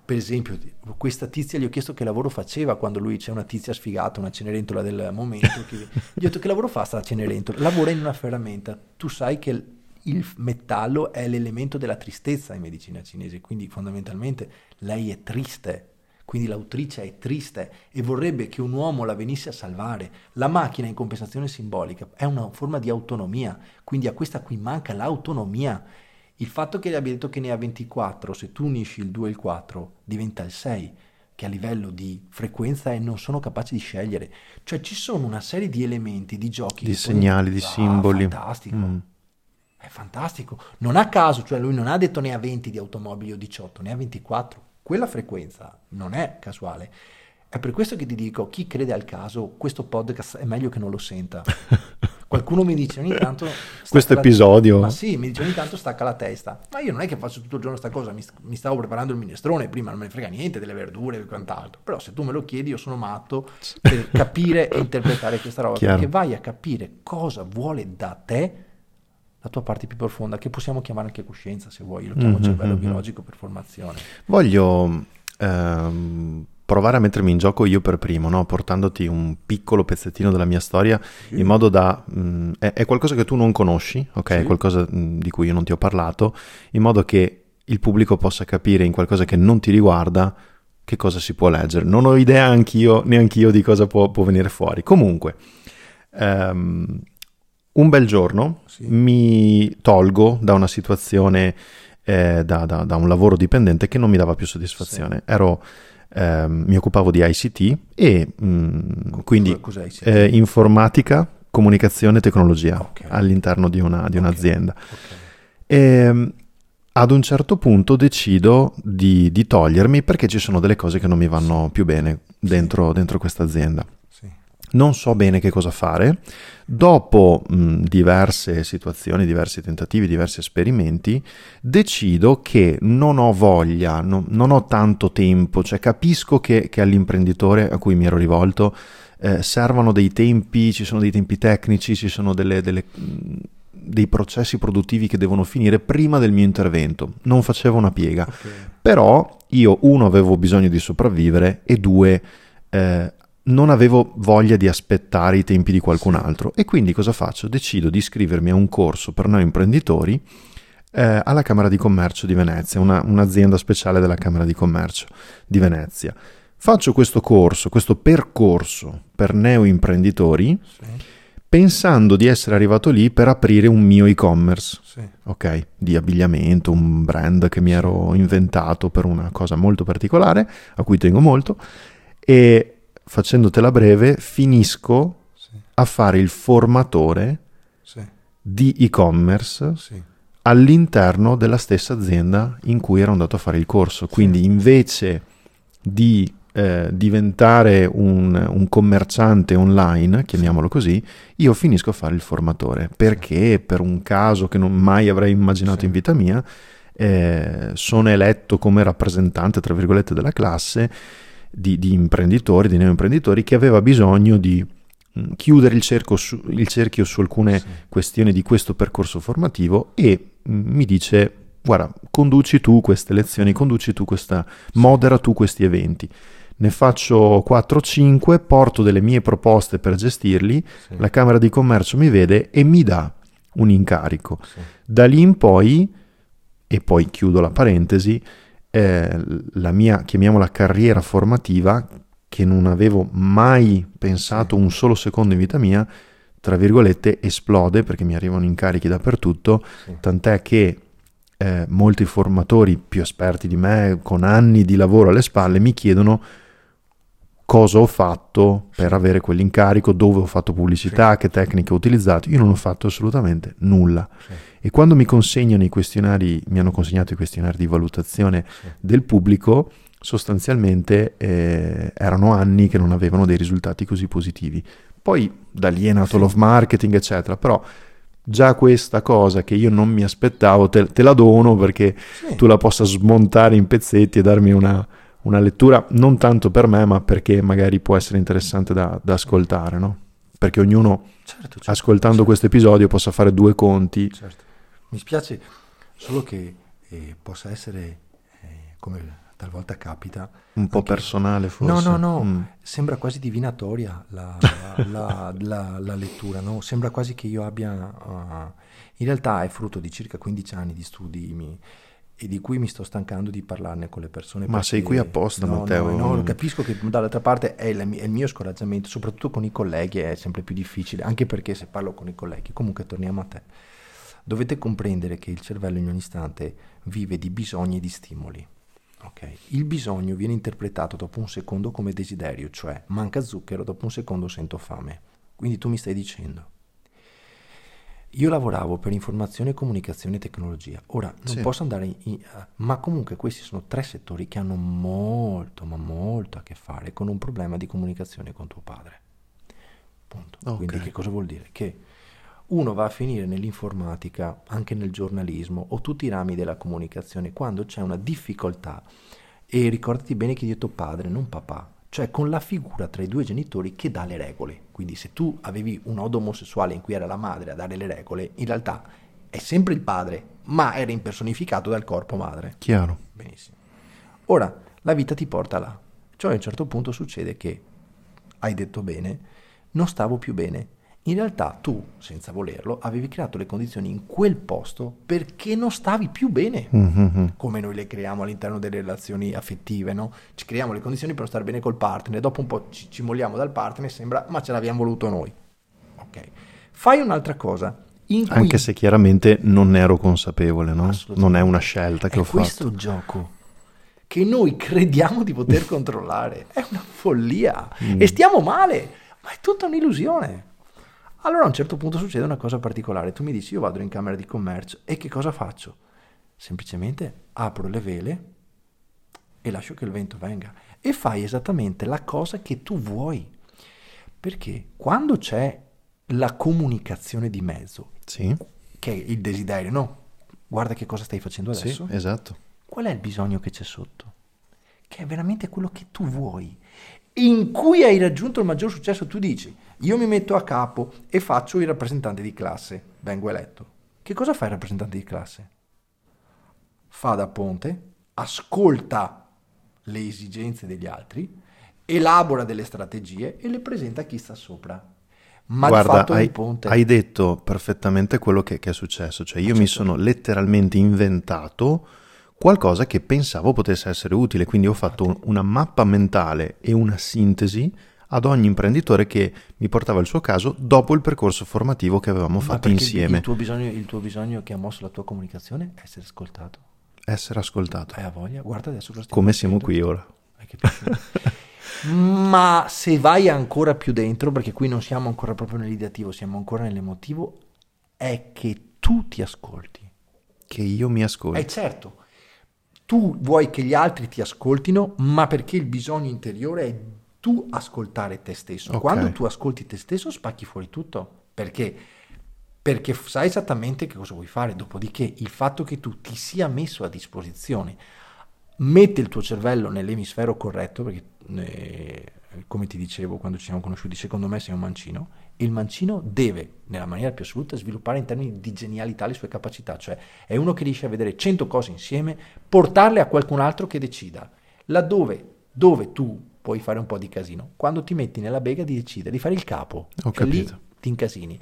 Per esempio, questa tizia gli ho chiesto che lavoro faceva quando lui c'è una tizia sfigata, una cenerentola del momento. Che, gli ho detto che lavoro fa sta cenerentola? Lavora in una ferramenta. Tu sai che il metallo è l'elemento della tristezza in medicina cinese, quindi fondamentalmente lei è triste quindi l'autrice è triste e vorrebbe che un uomo la venisse a salvare. La macchina in compensazione simbolica è una forma di autonomia, quindi a questa qui manca l'autonomia. Il fatto che abbia detto che ne ha 24, se tu unisci il 2 e il 4, diventa il 6, che a livello di frequenza e non sono capaci di scegliere. Cioè ci sono una serie di elementi, di giochi. Di segnali, di ah, simboli. Fantastico. Mm. È fantastico. Non a caso, cioè lui non ha detto ne ha 20 di automobili o 18, ne ha 24 quella frequenza non è casuale. È per questo che ti dico, chi crede al caso, questo podcast è meglio che non lo senta. Qualcuno mi dice ogni tanto... Questo episodio... Ma sì, mi dice ogni tanto stacca la testa. Ma io non è che faccio tutto il giorno questa cosa, mi, mi, stavo preparando il minestrone prima, non me ne frega niente delle verdure e quant'altro. Però se tu me lo chiedi io sono matto per capire e interpretare questa roba. Chiaro. Perché vai a capire cosa vuole da te la tua parte più profonda, che possiamo chiamare anche coscienza se vuoi, lo chiamo mm-hmm, cervello mm-hmm. biologico per formazione. Voglio ehm, provare a mettermi in gioco io per primo, no? portandoti un piccolo pezzettino della mia storia, sì. in modo da... Mh, mm, è, è, qualcosa che tu non conosci, ok? Sì. È qualcosa mh, mm, di cui io non ti ho parlato, in modo che il pubblico possa capire in qualcosa che non ti riguarda che cosa si può leggere. Non ho idea anch'io, neanch'io di cosa può, può venire fuori. Comunque... Um, un bel giorno sì. mi tolgo da una situazione, eh, da, da, da, un lavoro dipendente che non mi dava più soddisfazione. Sì. Ero, eh, mi occupavo di ICT e mh, mm, quindi ICT? Eh, informatica, comunicazione e tecnologia okay. all'interno di, una, di un'azienda. Okay. E, ad un certo punto decido di, di, togliermi perché ci sono delle cose che non mi vanno più bene dentro, dentro questa azienda non so bene che cosa fare. Dopo mh, diverse situazioni, diversi tentativi, diversi esperimenti, decido che non ho voglia, no, non ho tanto tempo, cioè capisco che, che all'imprenditore a cui mi ero rivolto eh, servono dei tempi, ci sono dei tempi tecnici, ci sono delle, delle, dei processi produttivi che devono finire prima del mio intervento. Non facevo una piega, okay. però io uno avevo bisogno di sopravvivere e due eh, non avevo voglia di aspettare i tempi di qualcun altro e quindi cosa faccio? Decido di iscrivermi a un corso per noi imprenditori eh, alla Camera di Commercio di Venezia, una, un'azienda speciale della Camera di Commercio di Venezia. Faccio questo corso, questo percorso per neoimprenditori sì. pensando di essere arrivato lì per aprire un mio e-commerce, sì. ok? Di abbigliamento, un brand che mi ero inventato per una cosa molto particolare, a cui tengo molto, e facendotela breve, finisco sì. a fare il formatore sì. di e-commerce sì. all'interno della stessa azienda in cui ero andato a fare il corso. Quindi invece di eh, diventare un, un, commerciante online, chiamiamolo così, io finisco a fare il formatore perché per un caso che non mai avrei immaginato in vita mia, eh, sono eletto come rappresentante, tra virgolette, della classe di, di imprenditori, di neoimprenditori, che aveva bisogno di mm, chiudere il, su, il, cerchio su alcune sì. questioni di questo percorso formativo e mm, mi dice guarda conduci tu queste lezioni conduci tu questa modera tu questi eventi ne faccio 4-5 porto delle mie proposte per gestirli sì. la Camera di Commercio mi vede e mi dà un incarico sì. da lì in poi e poi chiudo la parentesi eh, la mia, chiamiamola carriera formativa, che non avevo mai pensato un solo secondo in vita mia, tra virgolette, esplode perché mi arrivano incarichi dappertutto, sì. tant'è che eh, molti formatori più esperti di me, con anni di lavoro alle spalle, mi chiedono cosa ho fatto per avere quell'incarico, dove ho fatto pubblicità, sì. che tecniche ho utilizzato. Io non ho fatto assolutamente nulla. Sì. E quando mi consegnano i questionari, mi hanno consegnato i questionari di valutazione del pubblico, sostanzialmente eh, erano anni che non avevano dei risultati così positivi. Poi da lì è nato love marketing, eccetera, però già questa cosa che io non mi aspettavo te, te la dono perché tu la possa smontare in pezzetti e darmi una una lettura non tanto per me, ma perché magari può essere interessante da, da ascoltare, no? Perché ognuno, certo, certo, ascoltando certo. questo episodio, possa fare due conti. Certo. Mi spiace solo che eh, possa essere, eh, come talvolta capita... Un po' anche... personale forse. No, no, no, mm. sembra quasi divinatoria la, la, la, la, lettura, no? Sembra quasi che io abbia... Uh, in realtà è frutto di circa 15 anni di studi mi, e di cui mi sto stancando di parlarne con le persone. Ma sei qui apposta, no, Matteo. No, no, capisco che dall'altra parte è il, è il, mio scoraggiamento, soprattutto con i colleghi è sempre più difficile, anche perché se parlo con i colleghi, comunque torniamo a te. Dovete comprendere che il cervello in ogni istante vive di bisogni e di stimoli. Okay? Il bisogno viene interpretato dopo un secondo come desiderio, cioè manca zucchero, dopo un secondo sento fame. Quindi tu mi stai dicendo, io lavoravo per informazione, comunicazione e tecnologia. Ora non sì. posso andare in, in, ma comunque questi sono tre settori che hanno molto, ma molto a che fare con un problema di comunicazione con tuo padre. Punto. Okay. Quindi che cosa vuol dire? Che uno va a finire nell'informatica, anche nel giornalismo o tutti i rami della comunicazione quando c'è una difficoltà e ricordati bene che hai detto padre, non papà, cioè con la figura tra i due genitori che dà le regole. Quindi se tu avevi un odo omosessuale in cui era la madre a dare le regole, in realtà è sempre il padre, ma era impersonificato dal corpo madre. Chiaro. Benissimo. Ora, la vita ti porta là. Cioè a un certo punto succede che, hai detto bene, non stavo più bene in realtà tu, senza volerlo, avevi creato le condizioni in quel posto perché non stavi più bene, mm-hmm. come noi le creiamo all'interno delle relazioni affettive, no? Ci creiamo le condizioni per stare bene col partner, dopo un po' ci, ci molliamo dal partner e sembra, ma ce l'abbiamo voluto noi. Ok. Fai un'altra cosa. Cui... Anche se chiaramente non ne ero consapevole, no? Non è una scelta che è ho fatto. È questo il gioco che noi crediamo di poter controllare. È una follia. Mm. E stiamo male, ma è tutta un'illusione. Allora a un certo punto succede una cosa particolare, tu mi dici io vado in camera di commercio e che cosa faccio? Semplicemente apro le vele e lascio che il vento venga e fai esattamente la cosa che tu vuoi. Perché quando c'è la comunicazione di mezzo, sì. che è il desiderio, no? Guarda che cosa stai facendo adesso. Sì, esatto. Qual è il bisogno che c'è sotto? Che è veramente quello che tu vuoi in cui hai raggiunto il maggior successo, tu dici, io mi metto a capo e faccio il rappresentante di classe, vengo eletto. Che cosa fa il rappresentante di classe? Fa da ponte, ascolta le esigenze degli altri, elabora delle strategie e le presenta a chi sta sopra. Ma Guarda, hai, hai, detto perfettamente quello che, che è successo, cioè io certo. mi sono letteralmente inventato qualcosa che pensavo potesse essere utile, quindi ho fatto una mappa mentale e una sintesi ad ogni imprenditore che mi portava il suo caso dopo il percorso formativo che avevamo Ma fatto insieme. Il tuo, bisogno, il tuo bisogno che ha mosso la tua comunicazione è essere ascoltato. Essere ascoltato. Hai voglia? Guarda adesso cosa Come siamo qui ora. Ma se vai ancora più dentro, perché qui non siamo ancora proprio nell'ideativo, siamo ancora nell'emotivo, è che tu ti ascolti. Che io mi ascolti. Eh certo, tu vuoi che gli altri ti ascoltino, ma perché il bisogno interiore è tu ascoltare te stesso. Okay. Quando tu ascolti te stesso spacchi fuori tutto, perché? Perché sai esattamente che cosa vuoi fare, dopodiché il fatto che tu ti sia messo a disposizione mette il tuo cervello nell'emisfero corretto, perché eh, come ti dicevo quando ci siamo conosciuti, secondo me sei un mancino, il mancino deve, nella maniera più assoluta, sviluppare in termini di genialità le sue capacità, cioè è uno che riesce a vedere cento cose insieme, portarle a qualcun altro che decida, laddove dove tu puoi fare un po' di casino, quando ti metti nella bega di decidere, di fare il capo, Ho capito. lì ti incasini.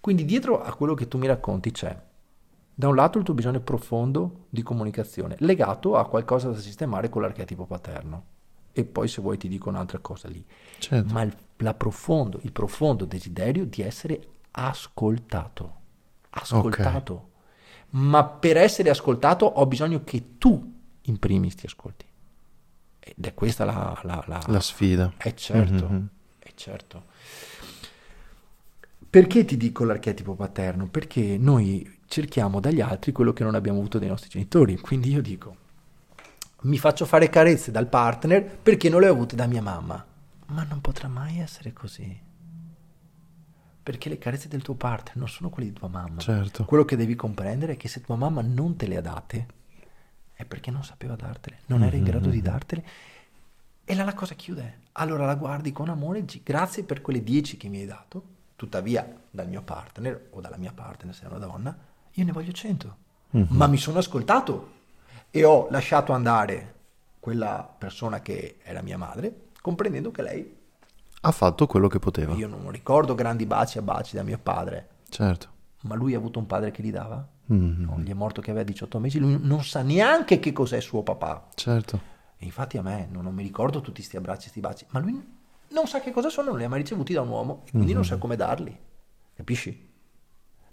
Quindi dietro a quello che tu mi racconti c'è, da un lato il tuo bisogno profondo di comunicazione, legato a qualcosa da sistemare con l'archetipo paterno e poi se vuoi ti dico un'altra cosa lì. Certo. Ma il, profondo, il, profondo, desiderio di essere ascoltato. Ascoltato. Okay. Ma per essere ascoltato ho bisogno che tu in primis ti ascolti. Ed è questa la, la, la... La sfida. È certo, Mhm. è certo. Perché ti dico l'archetipo paterno? Perché noi cerchiamo dagli altri quello che non abbiamo avuto dai nostri genitori. Quindi io dico, mi faccio fare carezze dal partner perché non le ho avute da mia mamma. Ma non potrà mai essere così. Perché le carezze del tuo partner non sono quelle di tua mamma. Certo. Quello che devi comprendere è che se tua mamma non te le ha date, è perché non sapeva dartele, non era in grado di dartele. E là la cosa chiude. Allora la guardi con amore e dici grazie per quelle 10 che mi hai dato. Tuttavia, dal mio partner o dalla mia partner, se è una donna, io ne voglio 100. Ma mi sono ascoltato e ho lasciato andare quella persona che era mia madre, comprendendo che lei, Ha fatto quello che poteva. io non ricordo grandi baci a baci da mio padre, Certo. ma lui ha avuto un padre che gli dava? Mhm. No, gli è morto che aveva 18 mesi, lui non sa neanche che cos'è suo papà. Certo. E infatti a me non, non mi ricordo tutti sti abbracci, sti baci, ma lui non sa che cosa sono, non li ha mai ricevuti da un uomo e quindi non sa come darli. Capisci?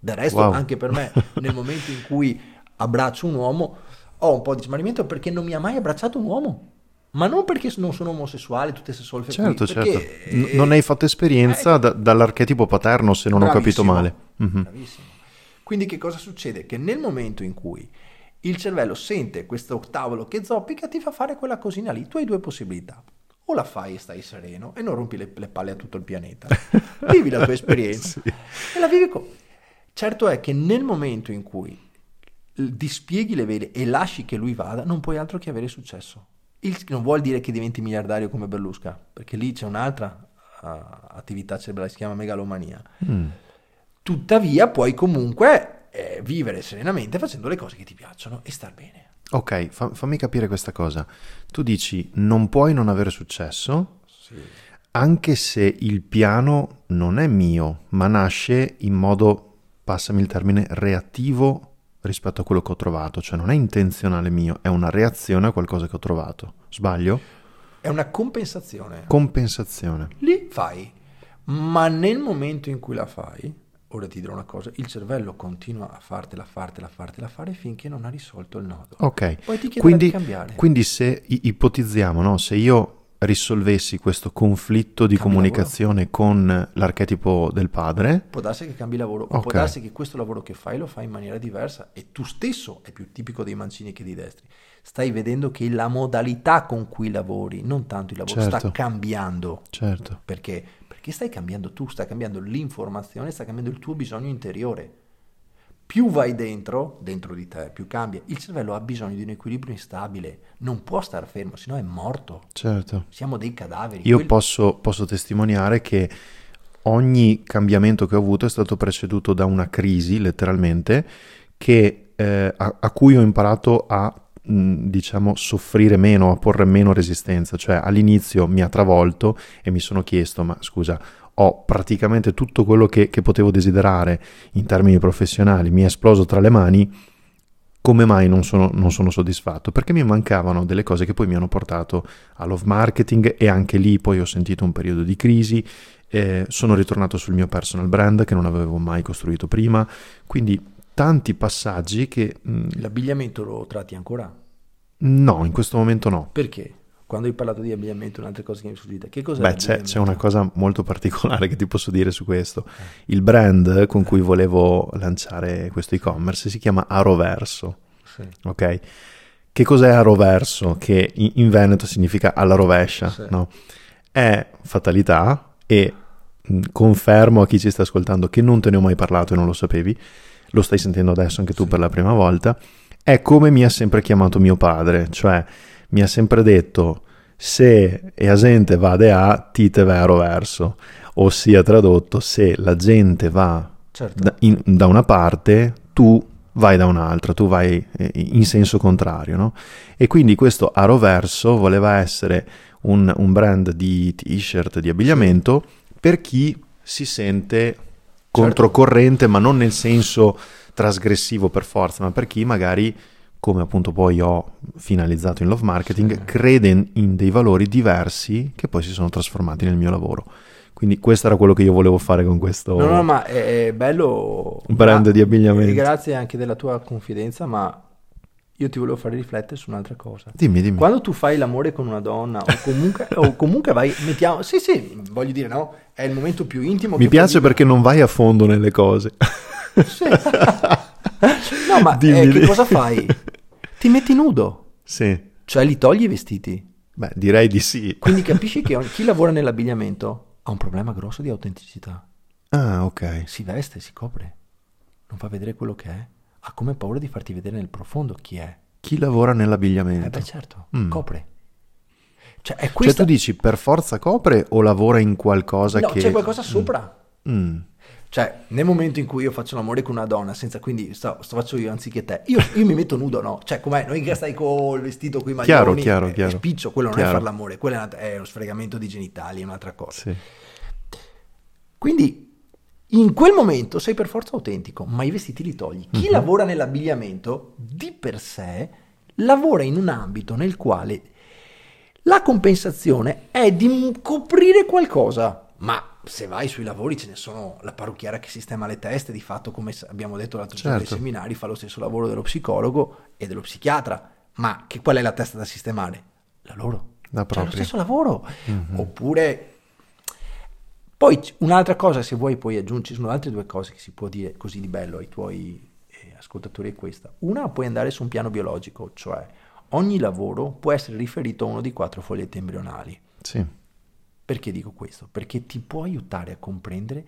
Del resto, Wow. anche per me, nel momento in cui abbraccio un uomo, ho un po' di smarrimento perché non mi ha mai abbracciato un uomo. Ma non perché non sono omosessuale, tutte se solfe Certo, qui, certo. perché, eh, non hai fatto esperienza eh, da- dall'archetipo paterno, se non ho capito male. Mhm. Bravissimo. Quindi che cosa succede? Che nel momento in cui il cervello sente questo tavolo che zoppica, ti fa fare quella cosina lì. Tu hai due possibilità. O la fai e stai sereno e non rompi le, le palle a tutto il pianeta. Vivi la tua esperienza e la vivi con... Certo è che nel momento in cui dispieghi le vele e lasci che lui vada, non puoi altro che avere successo. Il non vuol dire che diventi miliardario come Berlusca, perché lì c'è un'altra ah, attività cerebrale, si chiama megalomania. Mm. Tuttavia puoi comunque eh, vivere serenamente facendo le cose che ti piacciono e star bene. Ok, fa- fammi capire questa cosa. Tu dici non puoi non avere successo, anche se il piano non è mio, ma nasce in modo, passami il termine, reattivo rispetto a quello che ho trovato, cioè non è intenzionale mio, è una reazione a qualcosa che ho trovato. Sbaglio? È una compensazione. Compensazione. Lì fai, ma nel momento in cui la fai, ora ti dirò una cosa, il cervello continua a fartela, fartela, fartela fare finché non ha risolto il nodo. Ok, Poi ti quindi, di cambiare. quindi se ipotizziamo, no? se io risolvessi questo conflitto di Cambi comunicazione con l'archetipo del padre, Può darsi che cambi lavoro, o può darsi che questo lavoro che fai lo fai in maniera diversa e tu stesso, è più tipico dei mancini che dei destri, stai vedendo che la modalità con cui lavori, non tanto il lavoro, sta Certo. cambiando. certo, Perché? Perché stai cambiando tu, stai cambiando l'informazione, sta cambiando il tuo bisogno interiore. Più vai dentro, dentro di te, più cambia. Il cervello ha bisogno di un equilibrio instabile, non può star fermo, sennò è morto. certo. Siamo dei cadaveri. Io Quelli- posso, posso testimoniare che ogni cambiamento che ho avuto è stato preceduto da una crisi, letteralmente, che, eh, a, a cui ho imparato a, diciamo, soffrire meno, a porre meno resistenza. Cioè, all'inizio mi ha travolto e mi sono chiesto, ma scusa, ho praticamente tutto quello che, che potevo desiderare in termini professionali, mi è esploso tra le mani. Come mai non sono, non sono soddisfatto? Perché mi mancavano delle cose che poi mi hanno portato a love marketing e anche lì poi ho sentito un periodo di crisi, eh, sono ritornato sul mio personal brand che non avevo mai costruito prima, quindi tanti passaggi che mh, L'abbigliamento lo tratti ancora? no, in questo momento no. Perché? Quando hai parlato di abbigliamento, un'altra cosa che mi è sfuggita. Che cos'è Beh, c'è, c'è una cosa molto particolare che ti posso dire su questo. Il brand con cui volevo lanciare questo e-commerce si chiama Aroverso. Sì. ok? Che cos'è a roverso? Che in, Veneto significa alla rovescia, Sì. no? È fatalità e mh, confermo a chi ci sta ascoltando che non te ne ho mai parlato e non lo sapevi, lo stai sentendo adesso anche tu Sì. per la prima volta, è come mi ha sempre chiamato mio padre, cioè mi ha sempre detto se la gente va a ti te va a roverso, ossia tradotto se la gente va Certo. da, in- da una parte, tu vai da un'altra, tu vai eh, in senso contrario, no? E quindi questo Aroverso voleva essere un, un brand di t-shirt, di abbigliamento, per chi si sente controcorrente, ma non nel senso trasgressivo per forza, ma per chi magari, come appunto poi ho finalizzato in love marketing, Sì. crede in, in dei valori diversi che poi si sono trasformati nel mio lavoro. Quindi questo era quello che io volevo fare con questo No, no, ma è, bello. brand Gra- di abbigliamento. Grazie anche della tua confidenza, ma io ti volevo fare riflettere su un'altra cosa. Dimmi, dimmi. Quando tu fai l'amore con una donna o comunque, o comunque vai, mettiamo, sì sì, voglio dire no, è il momento più intimo. Mi piace perché non vai a fondo nelle cose. Sì. no, ma Dimmi, eh, che cosa fai? Ti metti nudo, Sì. cioè li togli i vestiti. Beh, direi di sì. Quindi capisci che chi lavora nell'abbigliamento ha un problema grosso di autenticità. Ah, ok. Si veste, si copre, non fa vedere quello che è, ha come paura di farti vedere nel profondo chi è. Chi lavora Eh nell'abbigliamento? beh certo, Mm. copre. Cioè è Cioè questa... tu dici per forza copre o lavora in qualcosa no, che... c'è qualcosa sopra. Mm. Cioè, nel momento in cui io faccio l'amore con una donna, senza quindi sto, sto faccio io anziché te, io, io mi metto nudo, no? Cioè, com'è? Non che stai col vestito con i maglioni Chiaro, chiaro, e- e chiaro. spiccio, quello non è far l'amore, quello è, una- è uno sfregamento di genitali, è un'altra cosa. Sì. Quindi, in quel momento sei per forza autentico, ma i vestiti li togli. Chi Mhm. lavora nell'abbigliamento, di per sé, lavora in un ambito nel quale la compensazione è di coprire qualcosa. Ma se vai sui lavori ce ne sono la parrucchiera che sistema le teste, di fatto come abbiamo detto l'altro giorno Certo. nei seminari fa lo stesso lavoro dello psicologo e dello psichiatra. Ma che qual è la testa da sistemare? La loro. La Cioè, lo propria. stesso lavoro. Mhm. Oppure poi un'altra cosa, se vuoi poi aggiungi, ci sono altre due cose che si può dire così di bello ai tuoi eh, ascoltatori è questa. Una, puoi andare su un piano biologico, cioè ogni lavoro può essere riferito a uno di quattro fogliette embrionali. Sì. Perché dico questo? Perché ti può aiutare a comprendere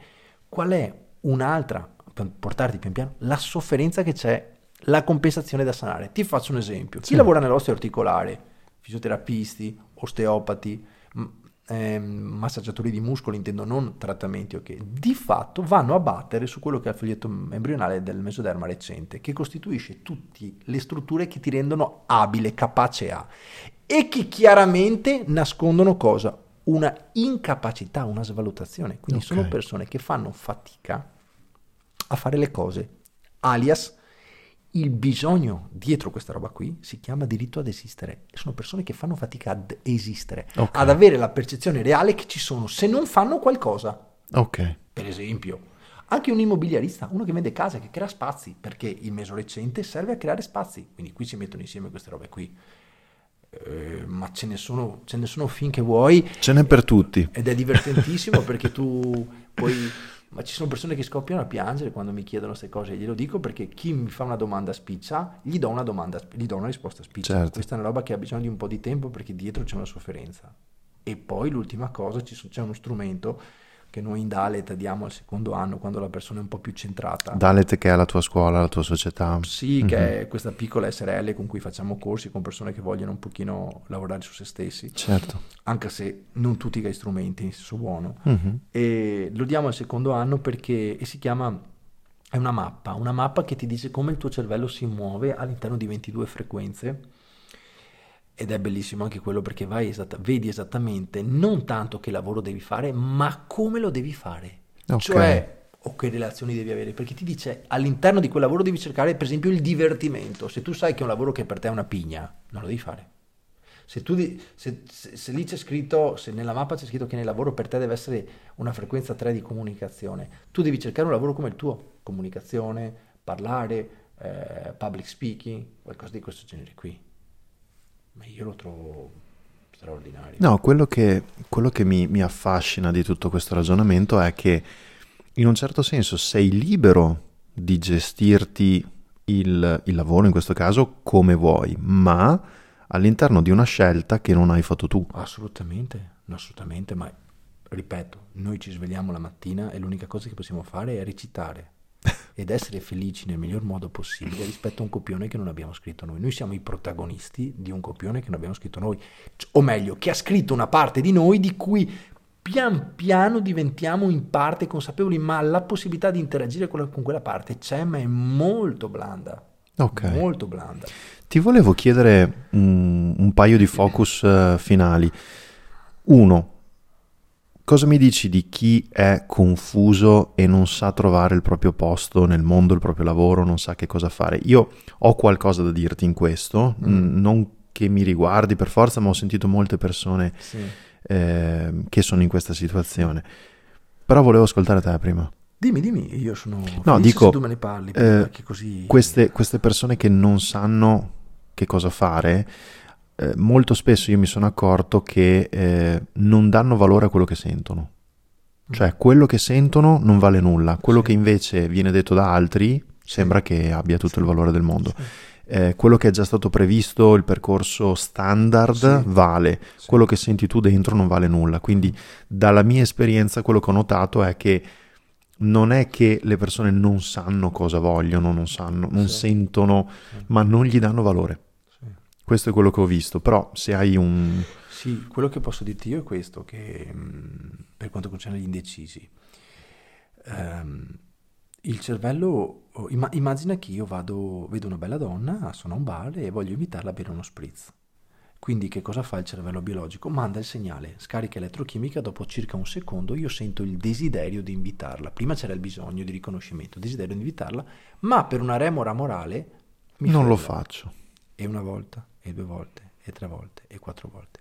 qual è un'altra, per portarti pian piano, la sofferenza che c'è, la compensazione da sanare. Ti faccio un esempio. Chi Sì. lavora nell'osteo articolare, fisioterapisti, osteopati, ehm, massaggiatori di muscoli, intendo non trattamenti, ok, di fatto vanno a battere su quello che è il foglietto embrionale del mesoderma recente, che costituisce tutte le strutture che ti rendono abile, capace a, e che chiaramente nascondono cosa? Una incapacità, una svalutazione. Quindi Ok. sono persone che fanno fatica a fare le cose, alias il bisogno dietro questa roba qui si chiama diritto ad esistere. Sono persone che fanno fatica ad esistere, Ok. ad avere la percezione reale che ci sono se non fanno qualcosa. Ok. Per esempio, anche un immobiliarista, uno che vende case, che crea spazi, perché il meso recente serve a creare spazi. Quindi qui si mettono insieme queste robe qui. Eh, ma ce ne, sono, ce ne sono finché vuoi Ce n'è per tutti. ed è divertentissimo perché tu puoi... Ma ci sono persone che scoppiano a piangere quando mi chiedono queste cose, glielo dico perché chi mi fa una domanda spiccia, gli do una domanda, gli do una risposta spiccia. Certo. Questa è una roba che ha bisogno di un po' di tempo perché dietro c'è una sofferenza. E poi l'ultima cosa, c'è uno strumento che noi in Dalet diamo al secondo anno quando la persona è un po' più centrata. Dalet che è la tua scuola, la tua società. Sì, Mhm. che è questa piccola SRL con cui facciamo corsi con persone che vogliono un pochino lavorare su se stessi, Certo. anche se non tutti hai strumenti in senso buono. Mhm. E lo diamo al secondo anno perché e si chiama, è una mappa, una mappa che ti dice come il tuo cervello si muove all'interno di 22 frequenze. Ed è bellissimo anche quello perché vai esatta- vedi esattamente non tanto che lavoro devi fare, ma come lo devi fare. Ok. Cioè, o che relazioni devi avere, perché ti dice all'interno di quel lavoro devi cercare per esempio il divertimento. Se tu sai che è un lavoro che per te è una pigna, non lo devi fare. Se, tu di- se, se- se lì c'è scritto, se nella mappa c'è scritto che nel lavoro per te deve essere una frequenza 3 di comunicazione, tu devi cercare un lavoro come il tuo, comunicazione, parlare, eh, public speaking, qualcosa di questo genere qui. Ma io lo trovo straordinario. No, quello che, quello che mi, mi affascina di tutto questo ragionamento è che in un certo senso sei libero di gestirti il, il lavoro, in questo caso, come vuoi, ma all'interno di una scelta che non hai fatto tu. Assolutamente, assolutamente, ma ripeto, noi ci svegliamo la mattina e l'unica cosa che possiamo fare è recitare ed essere felici nel miglior modo possibile rispetto a un copione che non abbiamo scritto noi. Noi siamo i protagonisti di un copione che non abbiamo scritto noi, o meglio, che ha scritto una parte di noi di cui pian piano diventiamo in parte consapevoli, ma la possibilità di interagire con, la- con quella parte c'è, ma è molto blanda. Ok. Molto blanda. Ti volevo chiedere un, un paio di focus eh, finali. Uno, cosa mi dici di chi è confuso e non sa trovare il proprio posto nel mondo, il proprio lavoro, non sa che cosa fare? Io ho qualcosa da dirti in questo, Mm. non che mi riguardi per forza, ma ho sentito molte persone Sì. eh, che sono in questa situazione. Però volevo ascoltare te prima. Dimmi, dimmi, io sono No, dico, se tu me ne parli, eh, così... Queste, queste persone che non sanno che cosa fare, eh, molto spesso io mi sono accorto che eh, non danno valore a quello che sentono. Cioè, quello che sentono non vale nulla, quello sì. che invece viene detto da altri sembra che abbia tutto sì. il valore del mondo. Sì. Eh, quello che è già stato previsto, il percorso standard, vale, quello che senti tu dentro non vale nulla. Quindi, dalla mia esperienza, quello che ho notato è che non è che le persone non sanno cosa vogliono, non sanno, non sentono, ma non gli danno valore. Questo è quello che ho visto, però se hai un... Sì, quello che posso dirti io è questo, che mm, per quanto concerne gli indecisi, ehm, il cervello, oh, immagina che io vado, vedo una bella donna, suona un bar e voglio invitarla a bere uno spritz. Quindi che cosa fa il cervello biologico? Manda il segnale, scarica elettrochimica, dopo circa un secondo io sento il desiderio di invitarla. Prima c'era il bisogno di riconoscimento, il desiderio di invitarla, ma per una remora morale non frega. lo faccio. E una volta, e due volte, e tre volte, e quattro volte.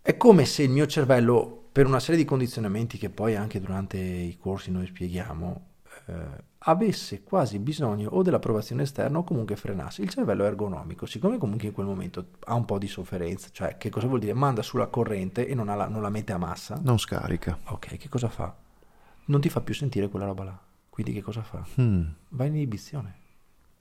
È come se il mio cervello, per una serie di condizionamenti che poi anche durante i corsi noi spieghiamo, eh, avesse quasi bisogno o dell'approvazione esterna o comunque frenasse. Il cervello è ergonomico, siccome comunque in quel momento ha un po' di sofferenza, cioè che cosa vuol dire? Manda sulla corrente e non, la, non la mette a massa. Non scarica. Ok, che cosa fa? Non ti fa più sentire quella roba là. Quindi che cosa fa? Hmm. Va in inibizione.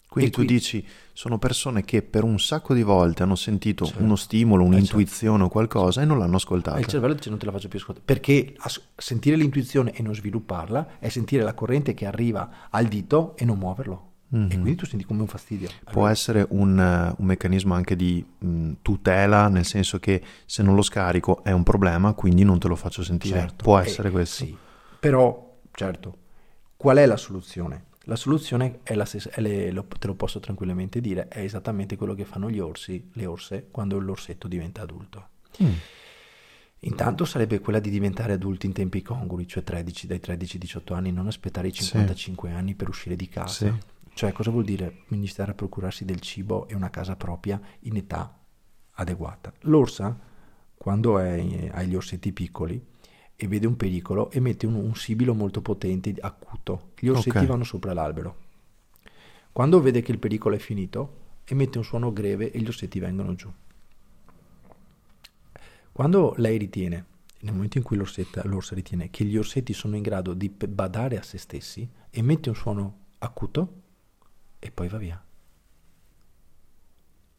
Quindi e tu qui... dici, sono persone che per un sacco di volte hanno sentito certo. uno stimolo, eh, un'intuizione o qualcosa e non l'hanno ascoltata. E il cervello dice non te la faccio più ascoltare. Perché sentire l'intuizione e non svilupparla è sentire la corrente che arriva al dito e non muoverlo. Mm-hmm. E quindi tu senti come un fastidio. Può allora... essere un, un, meccanismo anche di mh, tutela, nel senso che se non lo scarico è un problema, quindi non te lo faccio sentire. Certo. Può essere e, questo. Sì. Però, certo, qual è la soluzione? La soluzione è la stessa, è le, lo, te lo posso tranquillamente dire, è esattamente quello che fanno gli orsi, le orse, quando l'orsetto diventa adulto. Mm. Intanto sarebbe quella di diventare adulti in tempi congrui, cioè 13, dai 13-18 anni, non aspettare i 55 sì. anni per uscire di casa. Sì. Cioè, cosa vuol dire iniziare a procurarsi del cibo e una casa propria in età adeguata? L'orsa, quando è, ha gli orsetti piccoli, e vede un pericolo emette un, un sibilo molto potente, acuto. Gli orsetti okay. vanno sopra l'albero. Quando vede che il pericolo è finito, emette un suono greve e gli orsetti vengono giù. Quando lei ritiene, nel momento in cui l'orsa ritiene che gli orsetti sono in grado di badare a se stessi, emette un suono acuto e poi va via.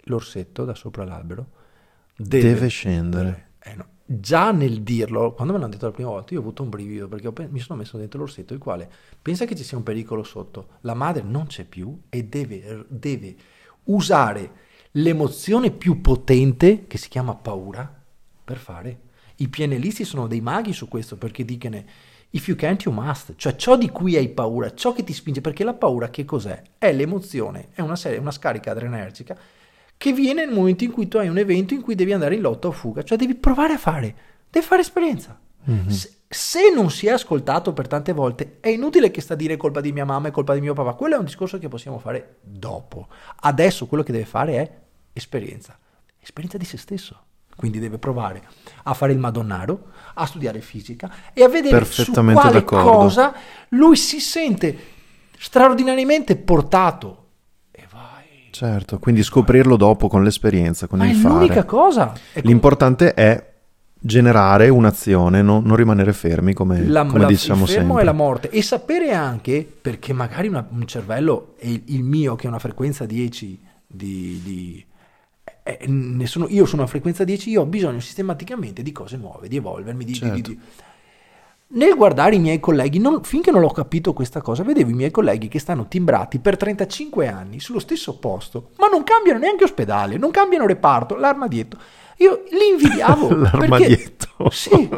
L'orsetto da sopra l'albero deve, deve scendere. Eh no, già nel dirlo, quando me l'hanno detto la prima volta, io ho avuto un brivido perché pe- mi sono messo dentro l'orsetto, il quale pensa che ci sia un pericolo sotto, la madre non c'è più e deve, deve usare l'emozione più potente, che si chiama paura, per fare. I pianelisti sono dei maghi su questo perché dicono if you can't you must, cioè ciò di cui hai paura, ciò che ti spinge, perché la paura che cos'è? È l'emozione, è una, serie, una scarica adrenergica che viene nel momento in cui tu hai un evento in cui devi andare in lotta o fuga, cioè devi provare a fare, devi fare esperienza. Mm-hmm. Se, se, non si è ascoltato per tante volte, è inutile che sta a dire colpa di mia mamma e colpa di mio papà, quello è un discorso che possiamo fare dopo. Adesso quello che deve fare è esperienza, esperienza di se stesso. Quindi deve provare a fare il madonnaro, a studiare fisica e a vedere su quale d'accordo. cosa lui si sente straordinariamente portato Certo, quindi scoprirlo dopo con l'esperienza, con Ma il è fare. l'unica cosa. È L'importante è generare un'azione, no? non rimanere fermi come, la, come la, diciamo il fermo sempre. è la morte e sapere anche, perché magari una, un cervello, il, il, mio che è una frequenza 10 di... di eh, sono, io sono a frequenza 10, io ho bisogno sistematicamente di cose nuove, di evolvermi, di, certo. di, di nel guardare i miei colleghi, non, finché non ho capito questa cosa, vedevo i miei colleghi che stanno timbrati per 35 anni sullo stesso posto, ma non cambiano neanche ospedale, non cambiano reparto, l'armadietto. Io li invidiavo. l'armadietto. Perché, sì,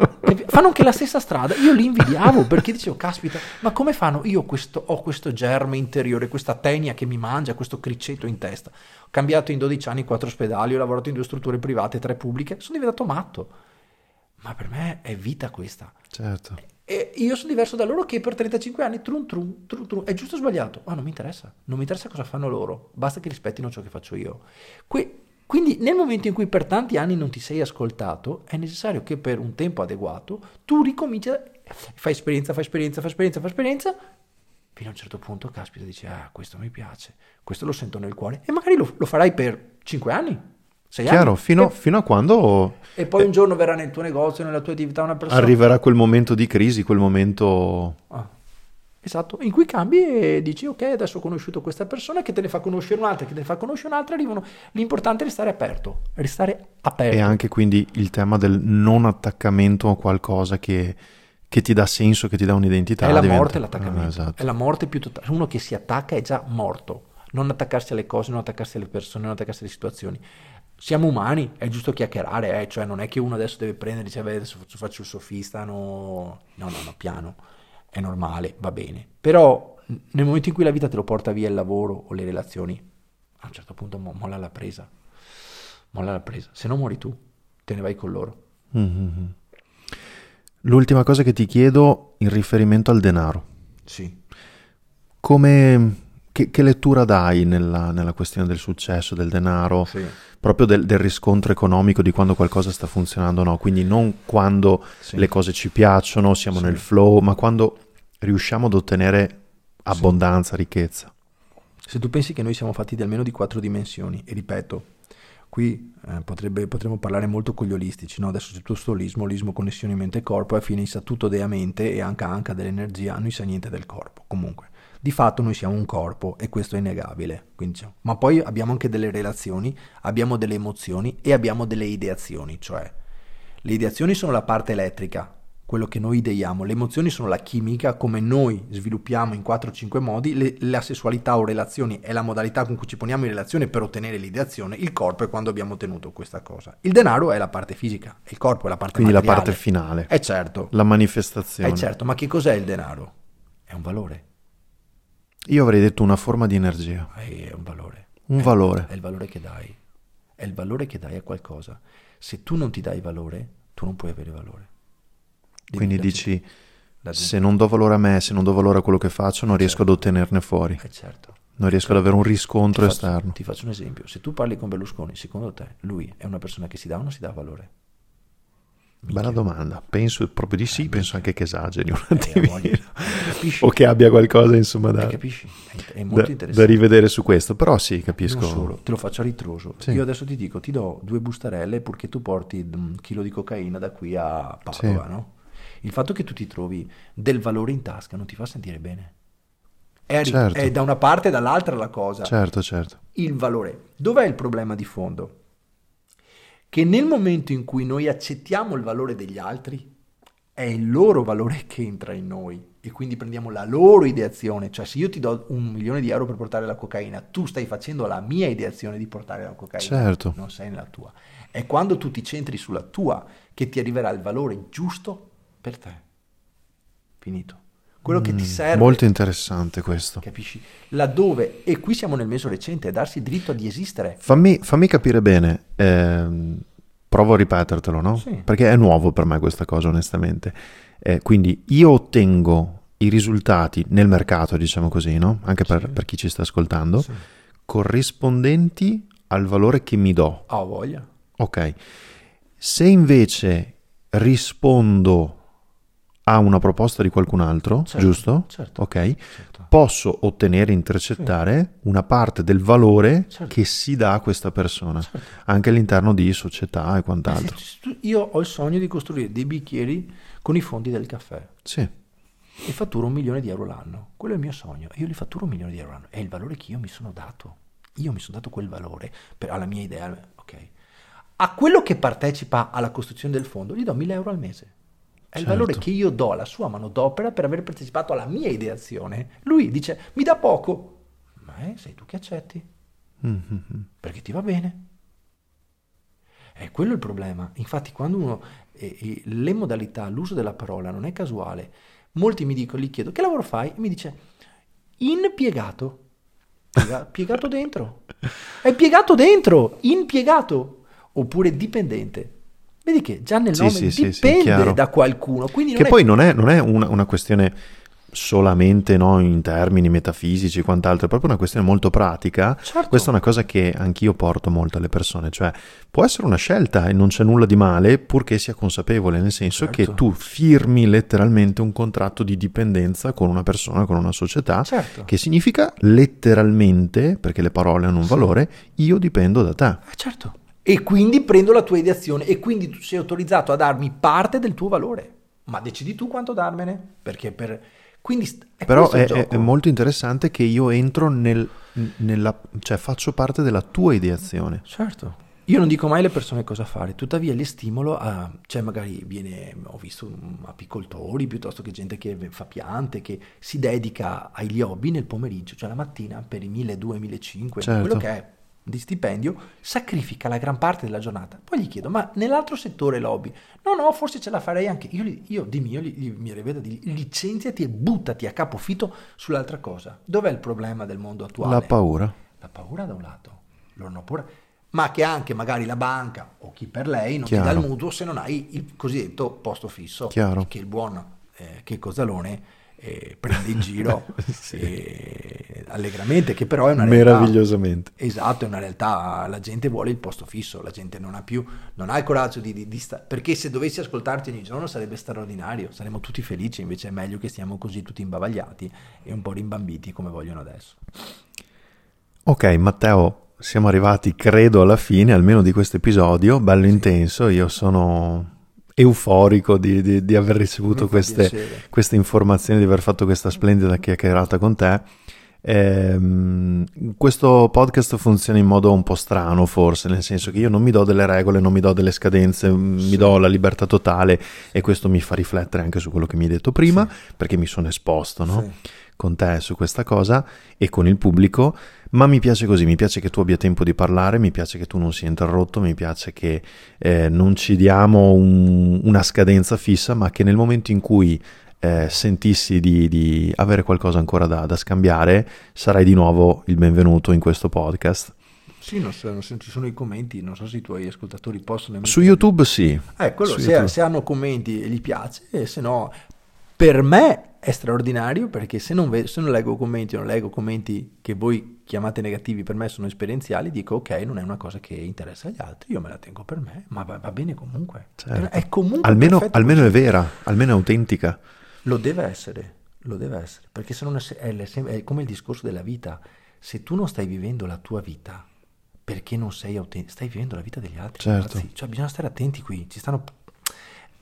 fanno anche la stessa strada. Io li invidiavo perché dicevo, caspita, ma come fanno? Io questo, ho questo germe interiore, questa tenia che mi mangia, questo criceto in testa. Ho cambiato in 12 anni quattro ospedali, ho lavorato in due strutture private, tre pubbliche, sono diventato matto ma per me è vita questa. Certo. E io sono diverso da loro che per 35 anni trum trum, trum, trum. è giusto o sbagliato? Ah, non mi interessa, non mi interessa cosa fanno loro, basta che rispettino ciò che faccio io. Que- quindi nel momento in cui per tanti anni non ti sei ascoltato, è necessario che per un tempo adeguato tu ricominci, a... fai esperienza, fai esperienza, fai esperienza, fai esperienza, fino a un certo punto, caspita, dici, ah, questo mi piace, questo lo sento nel cuore, e magari lo, lo farai per 5 anni, 6 Chiaro, fino, e, fino a quando e poi un giorno verrà nel tuo negozio, nella tua attività una persona... arriverà quel momento di crisi, quel momento... Ah, esatto, in cui cambi e dici, ok, adesso ho conosciuto questa persona che te ne fa conoscere un'altra, che te ne fa conoscere un'altra, arrivano... L'importante è restare aperto, restare aperto. E anche quindi il tema del non attaccamento a qualcosa che, che ti dà senso, che ti dà un'identità. È la diventa- morte l'attaccamento. Ah, esatto. È la morte più totale. Uno che si attacca è già morto. Non attaccarsi alle cose, non attaccarsi alle persone, non attaccarsi alle situazioni. Siamo umani, è giusto chiacchierare, eh? cioè non è che uno adesso deve prendere e dice, "Beh, adesso faccio, faccio il sofista, no, no, no, no, piano, è normale, va bene. Però nel momento in cui la vita te lo porta via il lavoro o le relazioni, a un certo punto mo- molla la presa, molla la presa. Se no muori tu, te ne vai con loro. Mhm. L'ultima cosa che ti chiedo in riferimento al denaro. Sì. Come, che, che lettura dai nella, nella questione del successo, del denaro, Sì. proprio del, del riscontro economico di quando qualcosa sta funzionando o no? Quindi non quando Sì. le cose ci piacciono, siamo Sì. nel flow, ma quando riusciamo ad ottenere abbondanza, ricchezza. Se tu pensi che noi siamo fatti di almeno di quattro dimensioni, e ripeto, qui eh, potremmo parlare molto con gli olistici, no? adesso c'è tutto l'ismo, l'ismo connessione mente-corpo, alla fine sa tutto della mente e anche, anche dell'energia, non sa niente del corpo. Comunque, di fatto noi siamo un corpo e questo è innegabile. Quindi, diciamo, ma poi abbiamo anche delle relazioni, abbiamo delle emozioni e abbiamo delle ideazioni, cioè le ideazioni sono la parte elettrica, quello che noi ideiamo, le emozioni sono la chimica, come noi sviluppiamo in 4-5 modi, le- la sessualità o relazioni è la modalità con cui ci poniamo in relazione per ottenere l'ideazione, il corpo è quando abbiamo ottenuto questa cosa. Il denaro è la parte fisica, il corpo è la parte Quindi la materiale. parte finale, Eh certo, la manifestazione. eh certo, ma che cos'è il denaro? È un valore, Io avrei detto una forma di energia, è un valore. un È- valore. È il valore che dai, è il valore che dai a qualcosa. Se tu non ti dai valore, tu non puoi avere valore. Quindi dici, se non do valore a me, se non do valore a quello che faccio, non riesco ad ottenerne fuori. Eh certo. Non riesco ad avere un riscontro Ti faccio- esterno. Ti faccio un esempio. Se tu parli con Berlusconi, secondo te lui è una persona che si dà o non si dà valore? Bella domanda. Penso proprio di sì, penso anche che esageri un Eh, attimino. o che abbia qualcosa insomma da, Eh, da- da rivedere su questo. Però sì, capisco. Solo, te lo faccio a ritroso. Sì. Io adesso ti dico, ti do due bustarelle purché tu porti un chilo di cocaina da qui a Padova, Sì. no? Il fatto che tu ti trovi del valore in tasca non ti fa sentire bene. È, Certo. è da una parte e dall'altra la cosa. Certo, certo. il valore. Dov'è il problema di fondo? Che nel momento in cui noi accettiamo il valore degli altri, è il loro valore che entra in noi e quindi prendiamo la loro ideazione. Cioè, se io ti do un milione di euro per portare la cocaina, tu stai facendo la mia ideazione di portare la cocaina, Certo. non sei nella tua. È quando tu ti centri sulla tua che ti arriverà il valore giusto per te. Finito. Quello che ti serve. Mm, Molto interessante questo. Capisci? Laddove, e qui siamo nel mese recente, è darsi diritto di esistere. Fammi, fammi capire bene. ehm, provo a ripetertelo, no? Sì. Perché è nuovo per me questa cosa, onestamente. Eh, quindi io ottengo i risultati nel mercato, diciamo così, no? Anche per, Sì. per chi ci sta ascoltando, Sì. corrispondenti al valore che mi do. Ah, ho voglia. Ok. Se invece rispondo a una proposta di qualcun altro, Certo, giusto? certo. Ok. Certo. Posso ottenere, intercettare una parte del valore Certo. che si dà a questa persona, anche all'interno di società e quant'altro. Io ho il sogno di costruire dei bicchieri con i fondi del caffè Sì, e fatturo un milione di euro l'anno. Quello è il mio sogno. Io li fatturo un milione di euro l'anno. È il valore che io mi sono dato. Io mi sono dato quel valore per, alla mia idea. Ok. A quello che partecipa alla costruzione del fondo gli do 1000 euro al mese. È il Certo. valore che io do alla sua manodopera per aver partecipato alla mia ideazione. Lui dice, mi dà poco. Ma eh, sei tu che accetti. Mhm. perché ti va bene. È quello il problema. Infatti, quando uno eh, eh, le modalità, l'uso della parola non è casuale, molti mi dicono, gli chiedo che lavoro fai? E mi dice impiegato. Piega- piegato dentro. È piegato dentro, impiegato. Oppure dipendente. Vedi che già nel Sì, nome sì, sì, sì, dipende chiaro. da qualcuno. Che è- poi non è, non è una, una questione solamente no, in termini metafisici e quant'altro, è proprio una questione molto pratica. Certo. Questa è una cosa che anch'io porto molto alle persone, cioè può essere una scelta e non c'è nulla di male purché sia consapevole, nel senso Certo. che tu firmi letteralmente un contratto di dipendenza con una persona, con una società, Certo. che significa letteralmente, perché le parole hanno un Sì. valore, io dipendo da te. Eh, certo. E quindi prendo la tua ideazione e quindi tu sei autorizzato a darmi parte del tuo valore. Ma decidi tu quanto darmene? Perché per... Quindi st- è Però è, è- molto interessante che io entro nel, nella, cioè faccio parte della tua ideazione. Certo. Io non dico mai alle persone cosa fare, tuttavia li stimolo a, cioè magari viene, ho visto apicoltori piuttosto che gente che fa piante, che si dedica agli hobby nel pomeriggio, cioè la mattina per i 1200, 1500, Certo. quello che è di stipendio, sacrifica la gran parte della giornata. Poi gli chiedo, ma nell'altro settore l'hobby? No, no, forse ce la farei anche. Io, li- io di mio, gli- gli- mi rivedo di licenziati e buttati a capofitto sull'altra cosa. Dov'è il problema del mondo attuale? La paura. La paura da un lato, loro hanno paura, ma che anche magari la banca o chi per lei non ti Chiaro. dà il mutuo se non hai il cosiddetto posto fisso, Chiaro. che il buon eh, che Cozzalone eh, prende in giro Sì. eh, allegramente, che però è una realtà. Meravigliosamente. Esatto, è una realtà, la gente vuole il posto fisso, la gente non ha più, non ha il coraggio di, di, di sta- perché se dovessi ascoltarti ogni giorno sarebbe straordinario, saremmo tutti felici, invece è meglio che stiamo così tutti imbavagliati e un po' rimbambiti come vogliono adesso. Ok, Matteo, siamo arrivati, credo, alla fine, almeno di questo episodio, bello intenso. Io sono euforico di, di- di aver ricevuto queste, queste informazioni, di aver fatto questa splendida chiacchierata con te. Ehm, questo podcast funziona in modo un po' strano, forse, nel senso che io non mi do delle regole, non mi do delle scadenze, mi do la libertà totale e questo mi fa riflettere anche su quello che mi hai detto prima, perché mi sono esposto, no? Sì. Con te su questa cosa e con il pubblico, ma mi piace così, mi piace che tu abbia tempo di parlare, mi piace che tu non sia interrotto, mi piace che eh, non ci diamo un- una scadenza fissa, ma che nel momento in cui eh, sentissi di, di avere qualcosa ancora da, da scambiare, sarai di nuovo il benvenuto in questo podcast. Sì, non so, non so- ci sono i commenti, non so se i tuoi ascoltatori possono... Su YouTube sì. Eh, quello, se, YouTube. se hanno commenti e gli piace, e se no, per me è straordinario perché se non, ve- se non leggo commenti o non leggo commenti che voi chiamate negativi, per me sono esperienziali, dico ok, non è una cosa che interessa agli altri, io me la tengo per me, ma va, va bene comunque. Certo. È comunque Almeno, almeno è vera, almeno è autentica. Lo deve essere, lo deve essere, perché se non è, è, è- come il discorso della vita, se tu non stai vivendo la tua vita, perché non sei autentico, stai vivendo la vita degli altri, Certo. cioè bisogna stare attenti qui, ci stanno...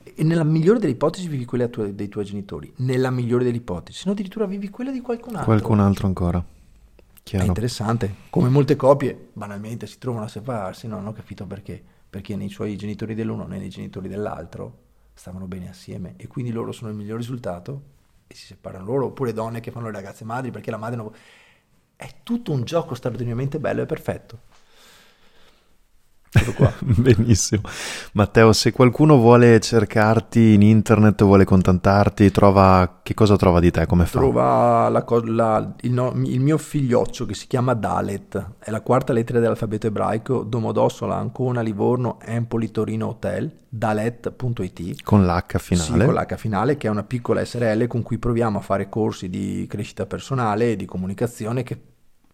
E nella migliore delle ipotesi vivi quella tua- dei tuoi genitori, nella migliore delle ipotesi, se no addirittura vivi quella di qualcun altro. Qualcun altro ancora. È Chiaro. interessante, come molte coppie banalmente si trovano a separarsi, non ho capito perché, perché nei suoi genitori dell'uno né nei genitori dell'altro stavano bene assieme e quindi loro sono il miglior risultato e si separano loro, oppure donne che fanno le ragazze madri perché la madre non... È tutto un gioco straordinariamente bello e perfetto. Benissimo. Matteo, se qualcuno vuole cercarti in internet, vuole contattarti, trova che cosa trova di te? Come fa? Trova la co- la- il, no- il mio figlioccio che si chiama Dalet, è la quarta lettera dell'alfabeto ebraico, Domodossola, Ancona, Livorno, Empoli, Torino, Hotel, dalet.it. Con l'H Sì, finale. con l'H finale, che è una piccola SRL con cui proviamo a fare corsi di crescita personale e di comunicazione che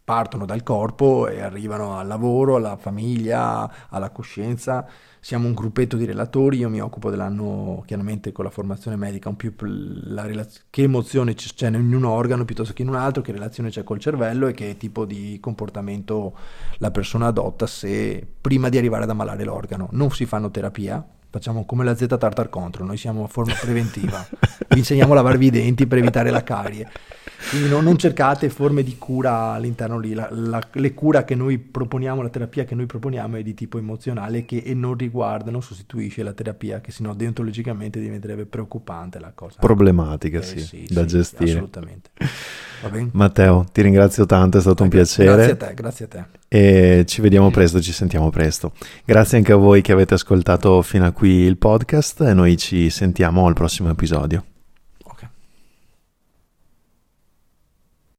partono dal corpo e arrivano al lavoro, alla famiglia, alla coscienza. Siamo un gruppetto di relatori, io mi occupo dell'anno chiaramente con la formazione medica, un più relaz- che emozione c'è in un organo piuttosto che in un altro, che relazione c'è col cervello e che tipo di comportamento la persona adotta se prima di arrivare ad ammalare l'organo. Non si fanno terapia, facciamo come la Z Tartar Contro, noi siamo a forma preventiva, vi insegniamo a lavarvi i denti per evitare la carie. Quindi non, non cercate forme di cura all'interno lì, la- la- le cura che noi proponiamo, la terapia che noi proponiamo è di tipo emozionale che, e non riguarda, non sostituisce la terapia che sennò deontologicamente diventerebbe preoccupante la cosa. Problematica, Eh, sì, da gestire. Assolutamente. Matteo, ti ringrazio tanto, è stato un piacere Grazie a te, grazie a te. e ci vediamo presto, ci sentiamo presto. Grazie anche a voi che avete ascoltato fino a qui il podcast e noi ci sentiamo al prossimo episodio.